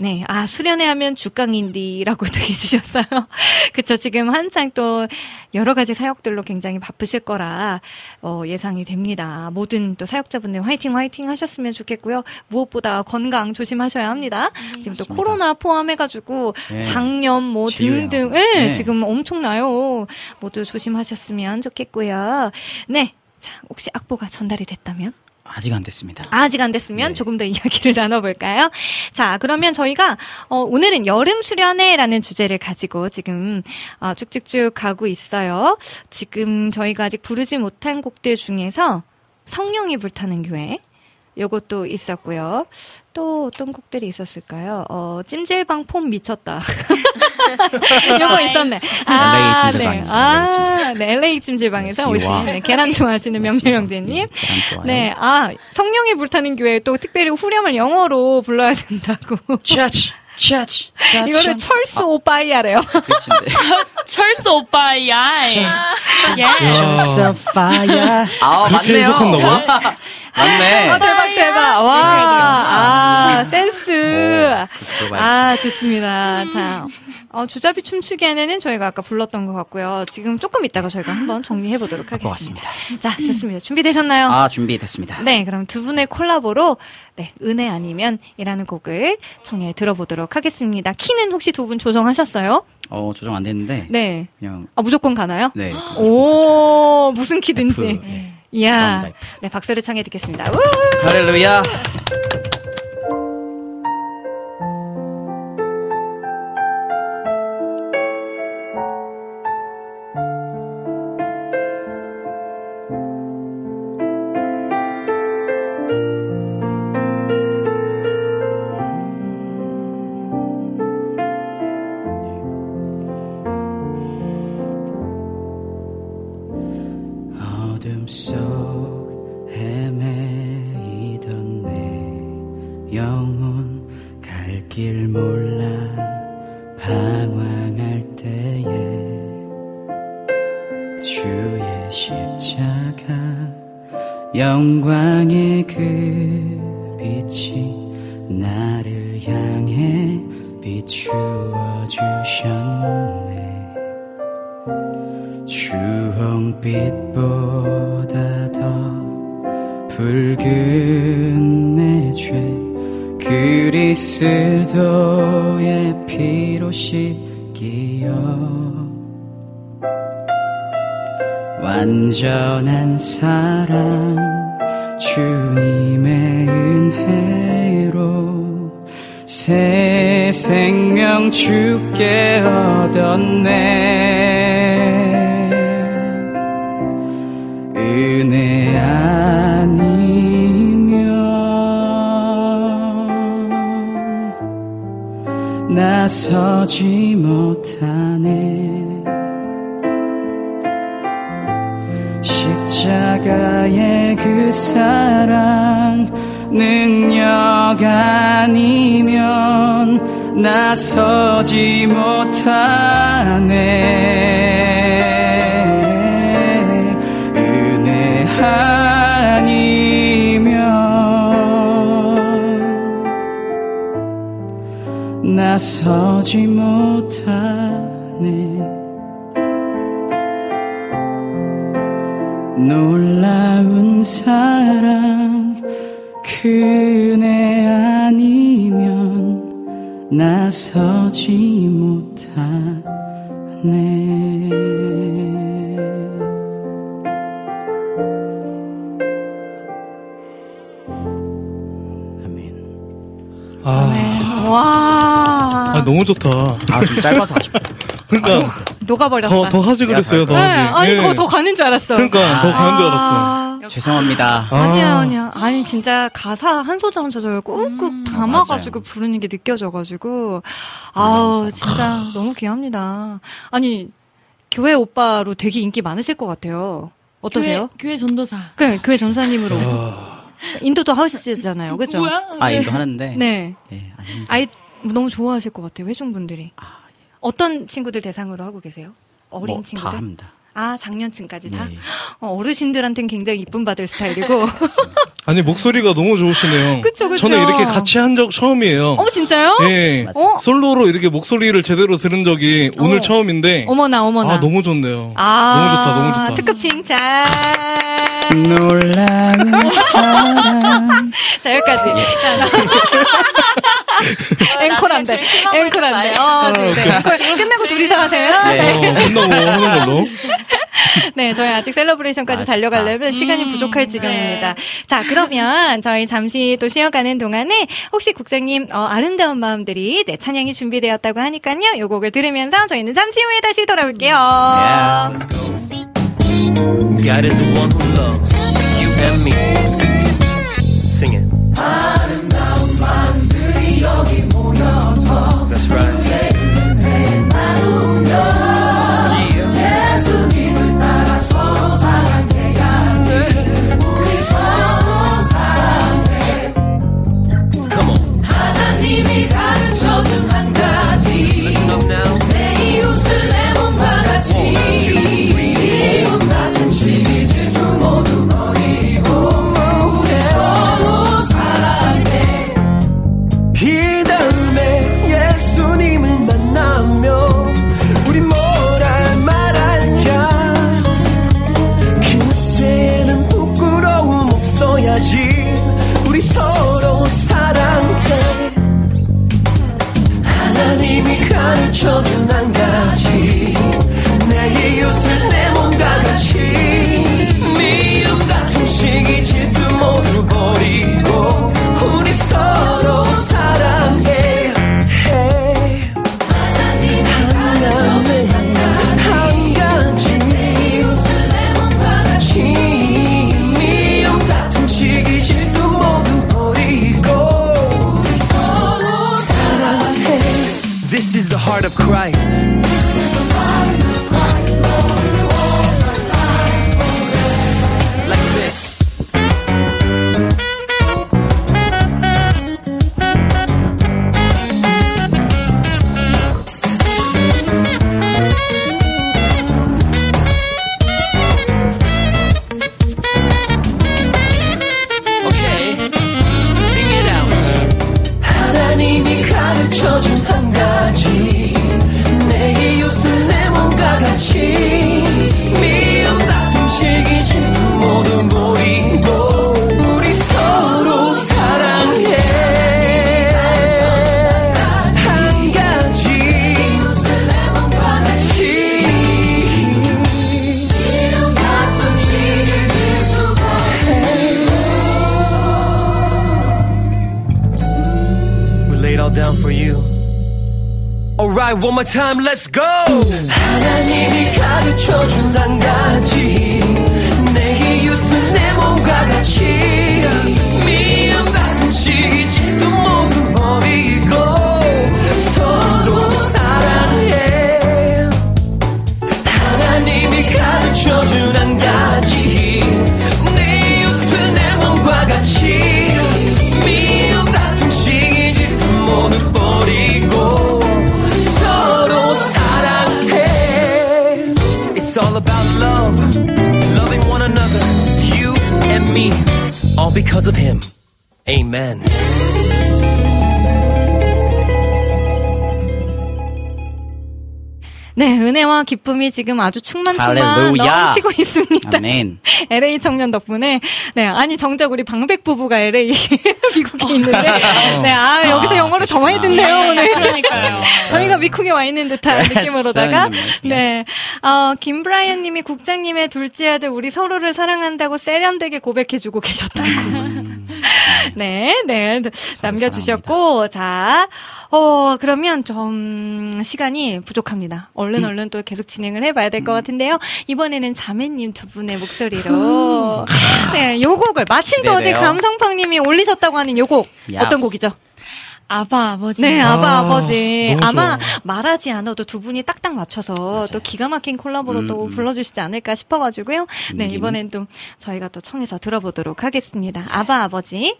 네. 아, 수련회 하면 죽강인디라고도 [laughs] 해주셨어요. [laughs] 그쵸. 지금 한창 또 여러 가지 사역들로 굉장히 바쁘실 거라, 어, 예상이 됩니다. 모든 또 사역자분들 화이팅 화이팅 하셨으면 좋겠고요. 무엇보다 건강 조심하셔야 합니다. 지금 또 코로나 포함해가지고 네. 장염 뭐 지유요. 등등, 예, 네. 지금 엄청나요. 모두 조심하셨으면 좋겠고요. 네. 자, 혹시 악보가 전달이 됐다면? 아직 안 됐습니다. 아직 안 됐으면 조금 더 [laughs] 이야기를 나눠볼까요? 자, 그러면 저희가 어, 오늘은 여름 수련회라는 주제를 가지고 지금 어, 쭉쭉쭉 가고 있어요. 지금 저희가 아직 부르지 못한 곡들 중에서 성령이 불타는 교회 요것도 있었고요. 또 어떤 곡들이 있었을까요? 어, 찜질방 폼 미쳤다. [laughs] 요거 있었네. 아, LA 찜질방이요. 네. 아, 네. LA 찜질방에서 네, 지와. 오신 네, 계란 좋아하시는 명렬 형제님. 네, 아, 성령이 불타는 교회 또 특별히 후렴을 영어로 불러야 된다고. 차치. 이거를 철수 오빠이야래요. [laughs] 철수 오빠야. Just a fire. 아, 맞네요. 맞네. 아, [laughs] 대박, 대박. 와, 아, 센스. 그렇죠. 아, 좋습니다. 자, 어, 주잡이 춤추기에는 저희가 아까 불렀던 것 같고요. 지금 조금 이따가 저희가 한번 정리해 보도록 하겠습니다. 자, 좋습니다. 준비되셨나요? 아, 준비됐습니다. 네, 그럼 두 분의 콜라보로 네, 은혜 아니면이라는 곡을 청해 들어보도록 하겠습니다. 키는 혹시 두 분 조정하셨어요? 어, 조정 안 됐는데. 네. 그냥. 아, 무조건 가나요? 네. 오, 무슨 키든지. F, 네. 이야. 네, 박수를 청해 듣겠습니다. 우! 할렐루야. 짧아서 아쉽다. 그러니까 녹아버렸다. 더, 더 하지 그랬어요, 더 네, 하지. 아니, 예. 더, 더 가는 줄 알았어. 그러니까, 더 가는 줄 알았어. 아, 죄송합니다. 아니야, 아니야. 아니, 진짜 가사 한 소절 한 소절 꾹꾹 담아가지고 부르는 게 느껴져가지고. 아우, 진짜 너무 귀합니다. 아니, 교회 오빠로 되게 인기 많으실 것 같아요. 어떠세요? 교회, 교회 전도사. 그, 교회 전사님으로. 인도도 하시잖아요. 그죠? 뭐야? 아, 인도 하는데. 네. 예, 아닙니다. 아이, 너무 좋아하실 것 같아요. 회중 분들이. 어떤 친구들 대상으로 하고 계세요? 어린 뭐, 친구들? 다 합니다. 아, 작년층까지 다? 네. 어, 어르신들한테는 굉장히 이쁨 받을 스타일이고. 아니, 목소리가 너무 좋으시네요. [laughs] 그쵸, 그쵸. 저는 이렇게 같이 한 적 처음이에요. 어, 진짜요? 예. 어? 솔로로 이렇게 목소리를 제대로 들은 적이 오늘 어. 처음인데. 어머나, 어머나. 아, 너무 좋네요. 아, 너무 좋다, 너무 좋다. 특급 칭찬. 놀라운 사랑 [laughs] 자, 여기까지. 앵콜한데. [laughs] 어, 아, 네. 오케이. 앵콜 끝내고 둘이서 하세요. 어, 끝나고 하는 걸로. [laughs] 네, 저희 아직 셀러브레이션까지 달려가려면 시간이 부족할 지경입니다. 자, 그러면 저희 잠시 또 쉬어가는 동안에 혹시 국장님 어, 아름다운 마음들이 네, 찬양이 준비되었다고 하니까요. 요 곡을 들으면서 저희는 잠시 후에 다시 돌아올게요. God is the one who loves you and me. Sing it. That's right. more time, let's go! 하나님이 가르쳐준 한 가지 because of him. Amen. 네, 은혜와 기쁨이 지금 아주 충만충만. 넘치고 있습니다. 아멘. [laughs] LA 청년 덕분에. 네, 아니, 정작 우리 방백 부부가 LA, [laughs] 미국에 있는데. 네, 아, 여기서 영어를 더 많이 듣네요, 오늘. 그러니까요. [laughs] 저희가 미국에 와 있는 듯한 느낌으로다가. 네, 어, 김브라이언 님이 국장님의 둘째 아들, 우리 서로를 사랑한다고 세련되게 고백해주고 계셨다고. 네, 네, 남겨주셨고, 자, 어, 그러면 좀, 시간이 부족합니다. 얼른 얼른 또 계속 진행을 해봐야 될 것 같은데요. 이번에는 자매님 두 분의 목소리로. 네, 요 곡을, 마침 또 어제. 감성팡님이 올리셨다고 하는 요 곡. 야스. 어떤 곡이죠? 아바 아버지. 네, 아, 아바 아 버지. 너무 아마 좋아. 말하지 않아도 두 분이 딱딱 맞춰서 또 기가 막힌 콜라보로 또 불러주시지 않을까 싶어가지고요. 네, 음. 이번엔 또 저희가 또 청해서 들어보도록 하겠습니다. 아바 아버지.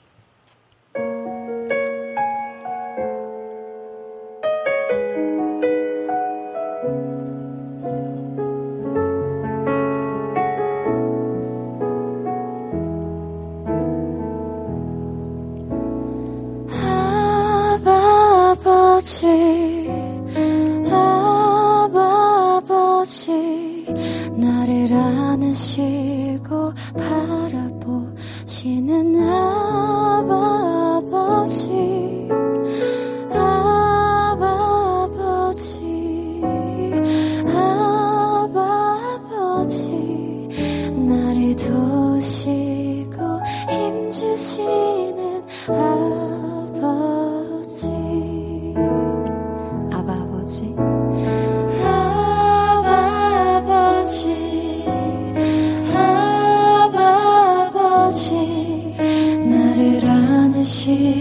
아버지 아버지 나를 안으시고 바라보시는 아버지 아버지 아버지 나를 도우시고 힘주시 안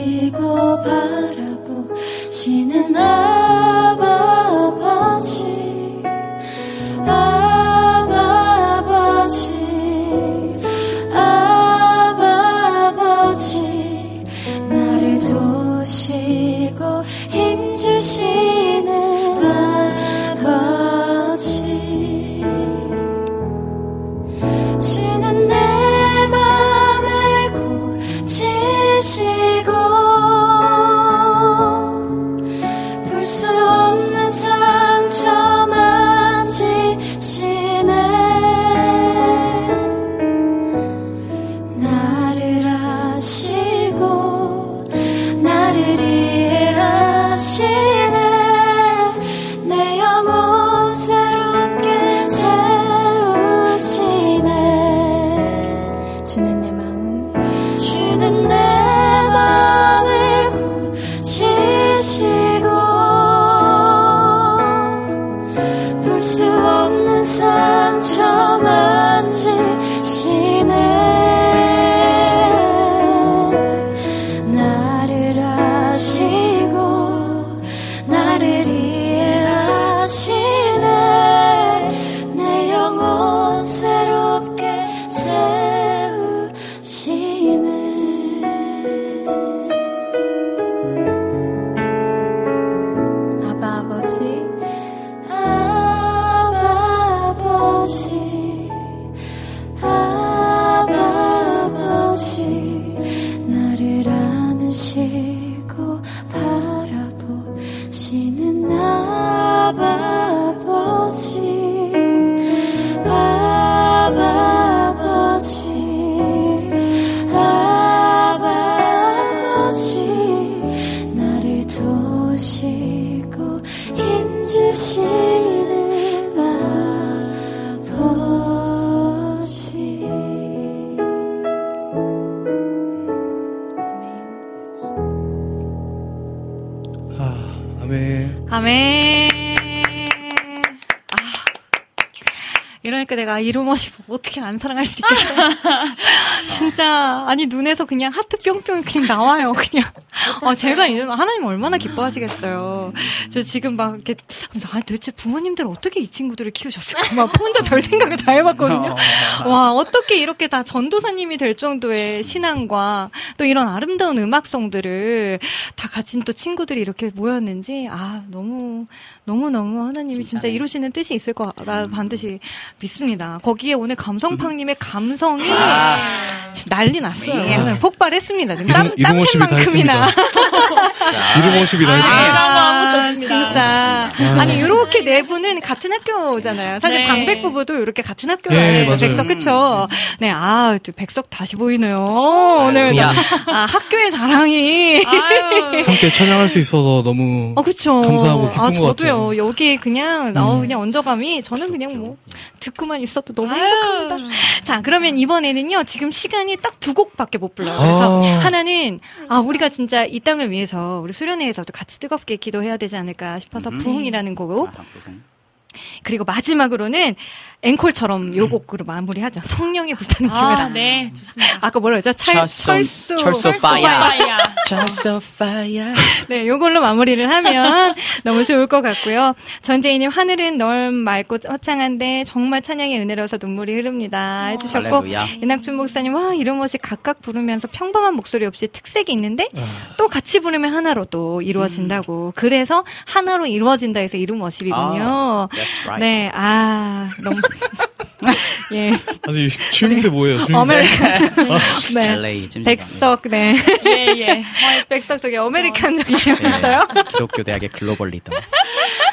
주시는 아버지 아멘. 아멘. 아. 내가 이루머시 어떻게 안 사랑할 수 있겠어. [laughs] 진짜, 아니, 눈에서 그냥 하트 뿅뿅 그냥 나와요, 그냥. 아, 제가 이제 하나님 얼마나 기뻐하시겠어요. 저 지금 막 이렇게, 아, 도대체 부모님들 어떻게 이 친구들을 키우셨을까? [laughs] 막 혼자 별 생각을 다 해봤거든요. 와, 어떻게 이렇게 다 전도사님이 될 정도의 신앙과 또 이런 아름다운 음악성들을 다 가진 또 친구들이 이렇게 모였는지, 아, 너무, 너무너무 하나님이 진짜 이루시는 뜻이 있을 거라 반드시 믿습니다. 거기에 오늘 감성팡님의 감성이 지금 난리 났어요. 예. 오늘 폭발했습니다. 지금 땀, 땀샘만큼이나. 이름호 씨비 다 했습니다. 아, 진짜. 아. 아니, 이렇게 네 분은 같은 학교잖아요. 사실 네. 방백 부부도 이렇게 같은 네, 학교예요. 맞아요. 백석, 그쵸? 네, 아, 또 백석 다시 보이네요. 오늘. 야. 아, 학교의 자랑이. 함께 찬양할 수 있어서 너무 어, 그쵸. 감사하고 기쁜 아, 것 같아요. 저도요. 여기 그냥, 어, 음. 그냥 얹어감이, 저는 그냥 뭐, 듣고만 있어도 너무 행복합니다. 자, 그러면 이번에는요, 지금 시간이 딱 두 곡밖에 못 불러요. 그래서 아. 하나는, 아, 우리가 진짜 이 땅을 위해서, 우리 수련회에서도 같이 뜨겁게 기도해야 되지 않을까 싶어서 음. 부흥이라는 곡. 그리고 마지막으로는 앵콜처럼 요 곡으로 마무리하죠. 성령이 불타는 아, 기회다. 네, 좋습니다. 아까 뭐라 했죠? 찰, 철수- 철수. 철수 파이어. Just a fire. [laughs] 네, 요걸로 마무리를 하면 너무 좋을 것 같고요. 전재희님, 하늘은 넓 맑고 화창한데 정말 찬양의 은혜로서 눈물이 흐릅니다. 해주셨고. 이낙준 목사님, 와, 이런 것이 각각 부르면서 평범한 목소리 없이 특색이 있는데 또 같이 부르면 하나로 또 이루어진다고. 그래서 하나로 이루어진다 해서 이룸워십이군요. 아, right. 네, 아, 너무. [laughs] 예. 아니 추임새 뭐예요? 추임새? American. 네. 젤레이 찜질방. 백석, 네. 예, 예. [laughs] 백석 되게 American 적이셨어요? 네, 기독교 대학의 글로벌 리더.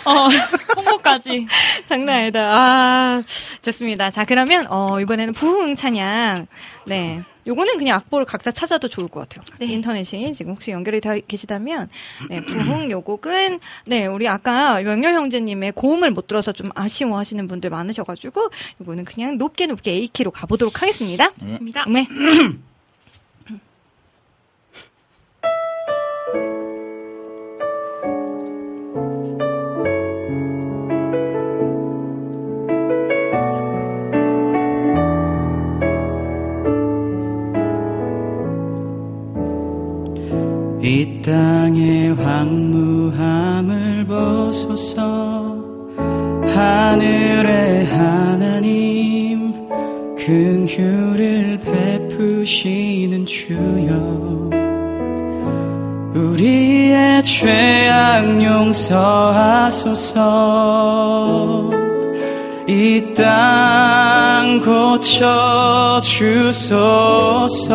어, 홍보까지. [laughs] 장난 아니다. 아, 좋습니다. 자, 그러면, 어, 이번에는 부흥 찬양. 네. 요거는 그냥 악보를 각자 찾아도 좋을 것 같아요. 인터넷이 지금 혹시 연결이 되어 계시다면, 네, 부흥 요 곡은, 네, 우리 아까 명렬 형제님의 고음을 못 들어서 좀 아쉬워 하시는 분들 많으셔 가지고, 요거는 그냥 높게 높게 A키로 가 보도록 하겠습니다. 좋습니다. 네. [clears throat] 이 땅의 황무함을 보소서. 하늘의 하나님 긍휼을 베푸시는 주여. 우리의 죄악 용서하소서. 이 땅 고쳐 주소서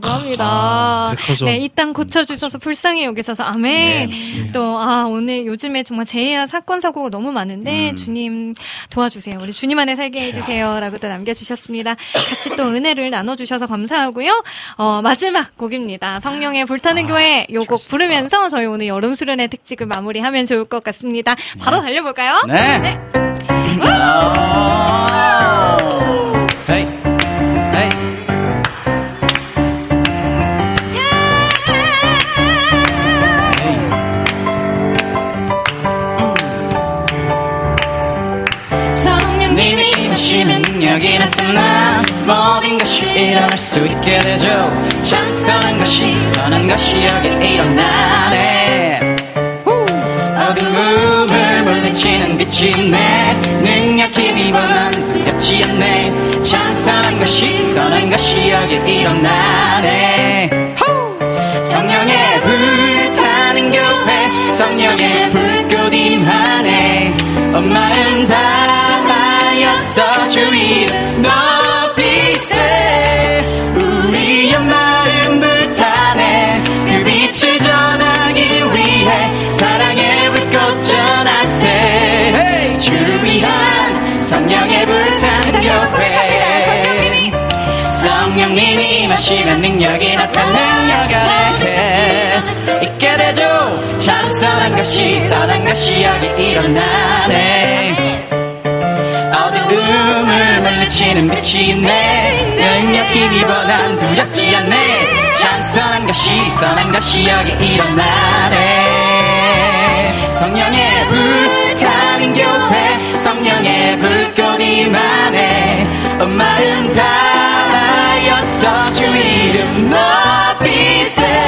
눈물 나려고 합니다. 아. 네, 이 땅 고쳐주셔서 불쌍히 여기셔서 아멘. 네, 또, 아, 오늘 요즘에 정말 재해와 사건, 사고가 너무 많은데 음. 주님 도와주세요. 우리 주님 안에 살게 해주세요. 라고 또 남겨주셨습니다. 같이 또 은혜를 나눠주셔서 감사하고요. 어, 마지막 곡입니다. 성령의 불타는 아, 교회 요곡 부르면서 저희 오늘 여름 수련회 특집을 마무리하면 좋을 것 같습니다. 바로 네. 달려볼까요? 네. 네. 능력이 나타나 모든 것이 일어날 수 있게 되죠. 참 선한 것이 선한 것이 여기 일어나네. 어둠을 물리치는 빛이 있네. 능력 힘이 번한 두렵지 않네. 참 선한 것이 선한 것이 여기 일어나네. 성령의 불 타는 교회 성령의 불꽃 임하네. 엄마는 다하였어 주일 높이세. 우리의 마음 불타네. 그 빛을 전하기 위해 사랑의 불꽃 전하세. 주를 위한 성령의 불타는 교회. 성령님이 마시면 능력이 나타나 능력 아래 있게 되죠. 참 선한 것이 선한 것이 여기 일어나네 어두움을 물리치는 빛이 있네. 능력 힘이보단 두렵지 않네. 참 선한 것이 선한 것이 여기 일어나네. 성령의 불 타는 교회 성령의 불꽃 이 만해 엄마은 다하였어 주 이름 높이세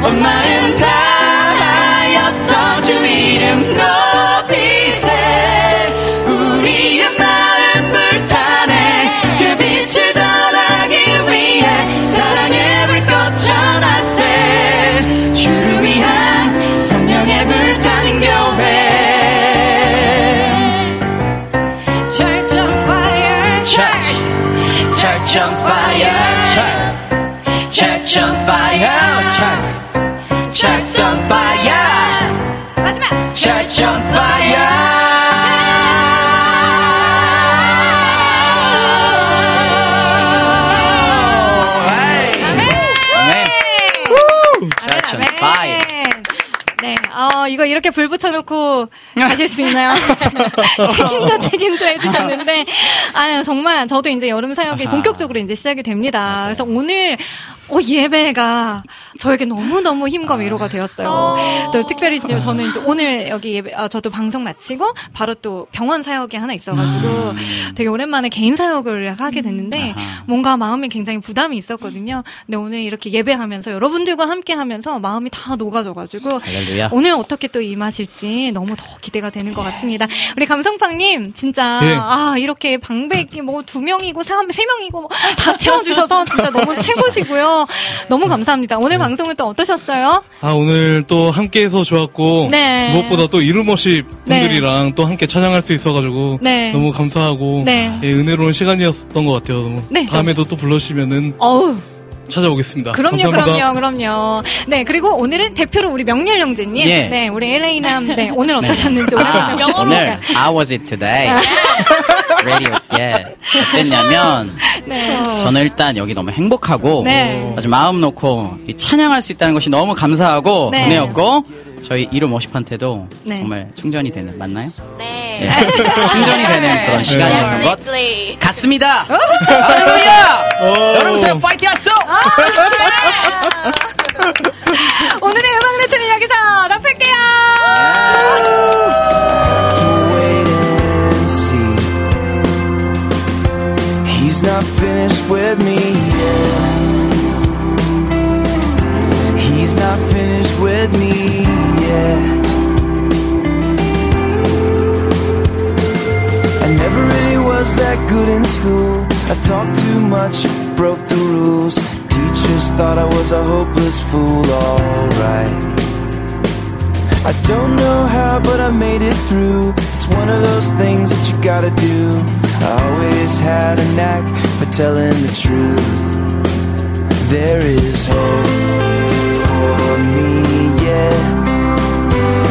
마음 다하였어. 주 이름 높이세. 우리의 마음 불타네. 그 빛을 전하기 위해 사랑의 불꽃 전하세. 주를 위한 성령의 불타는 교회. Church on fire Church. Church on fire Church on fire. 네, 어, 이거 이렇게 불 붙여놓고 가실 수 있나요? [laughs] 책임져, 책임져 해주셨는데, [laughs] 아 정말 저도 이제 여름 사역이 본격적으로 이제 시작이 됩니다. 맞아요. 그래서 오늘, 어, 예배가 저에게 너무너무 힘과 위로가 되었어요. 또 특별히 저는 이제 오늘 여기 예배, 아, 저도 방송 마치고 바로 또 병원 사역이 하나 있어가지고 음. 되게 오랜만에 개인 사역을 하게 됐는데 뭔가 마음이 굉장히 부담이 있었거든요. 근데 오늘 이렇게 예배하면서 여러분들과 함께 하면서 마음이 다 녹아져가지고 할렐루야. 오늘 어떻게 또 임하실지 너무 더 기대가 되는 것 같습니다. 우리 감성팡님 진짜 네. 아 이렇게 방백이 뭐 두 명이고 세 명이고 뭐다 채워주셔서 진짜 너무 최고시고요. [laughs] 너무 감사합니다. 오늘 네. 방송은 또 어떠셨어요? 아 오늘 또 함께해서 좋았고 네. 무엇보다 또 분들이랑 네. 또 함께 찬양할 수 있어가지고 네. 너무 감사하고 예, 은혜로운 시간이었던 것 같아요. 너무 다음에도 또 불러주시면은 어우. 찾아오겠습니다. 그럼요, 감사합니다. 그럼요, 그럼요. 네, 그리고 오늘은 대표로 우리 명렬 형제님. 예. 네, 우리 LA남. 네, 오늘 네. 어떠셨는지 네. 아, 오늘 [laughs] How was it today? [laughs] Radio, 예. 어땠냐면 네. 저는 일단 여기 너무 행복하고 네. 아주 마음 놓고 찬양할 수 있다는 것이 너무 감사하고 네. 은혜였고 저희 이름 워십한테도 네. 정말 충전이 되는 맞나요? 네. 네. 충전이 되는 그런 시간이었던 것 같습니다. 할렐루야! 여러분 파이팅 하소! 오늘의 음악 레트는 여기서 덮을게요. let me in. He's not finished with me yet. I never really was that good in school. I talked too much, broke the rules. Teachers thought I was a hopeless fool, alright. I don't know how, but I made it through. It's one of those things that you gotta do. I always had a knack for telling the truth. There is hope for me, yeah.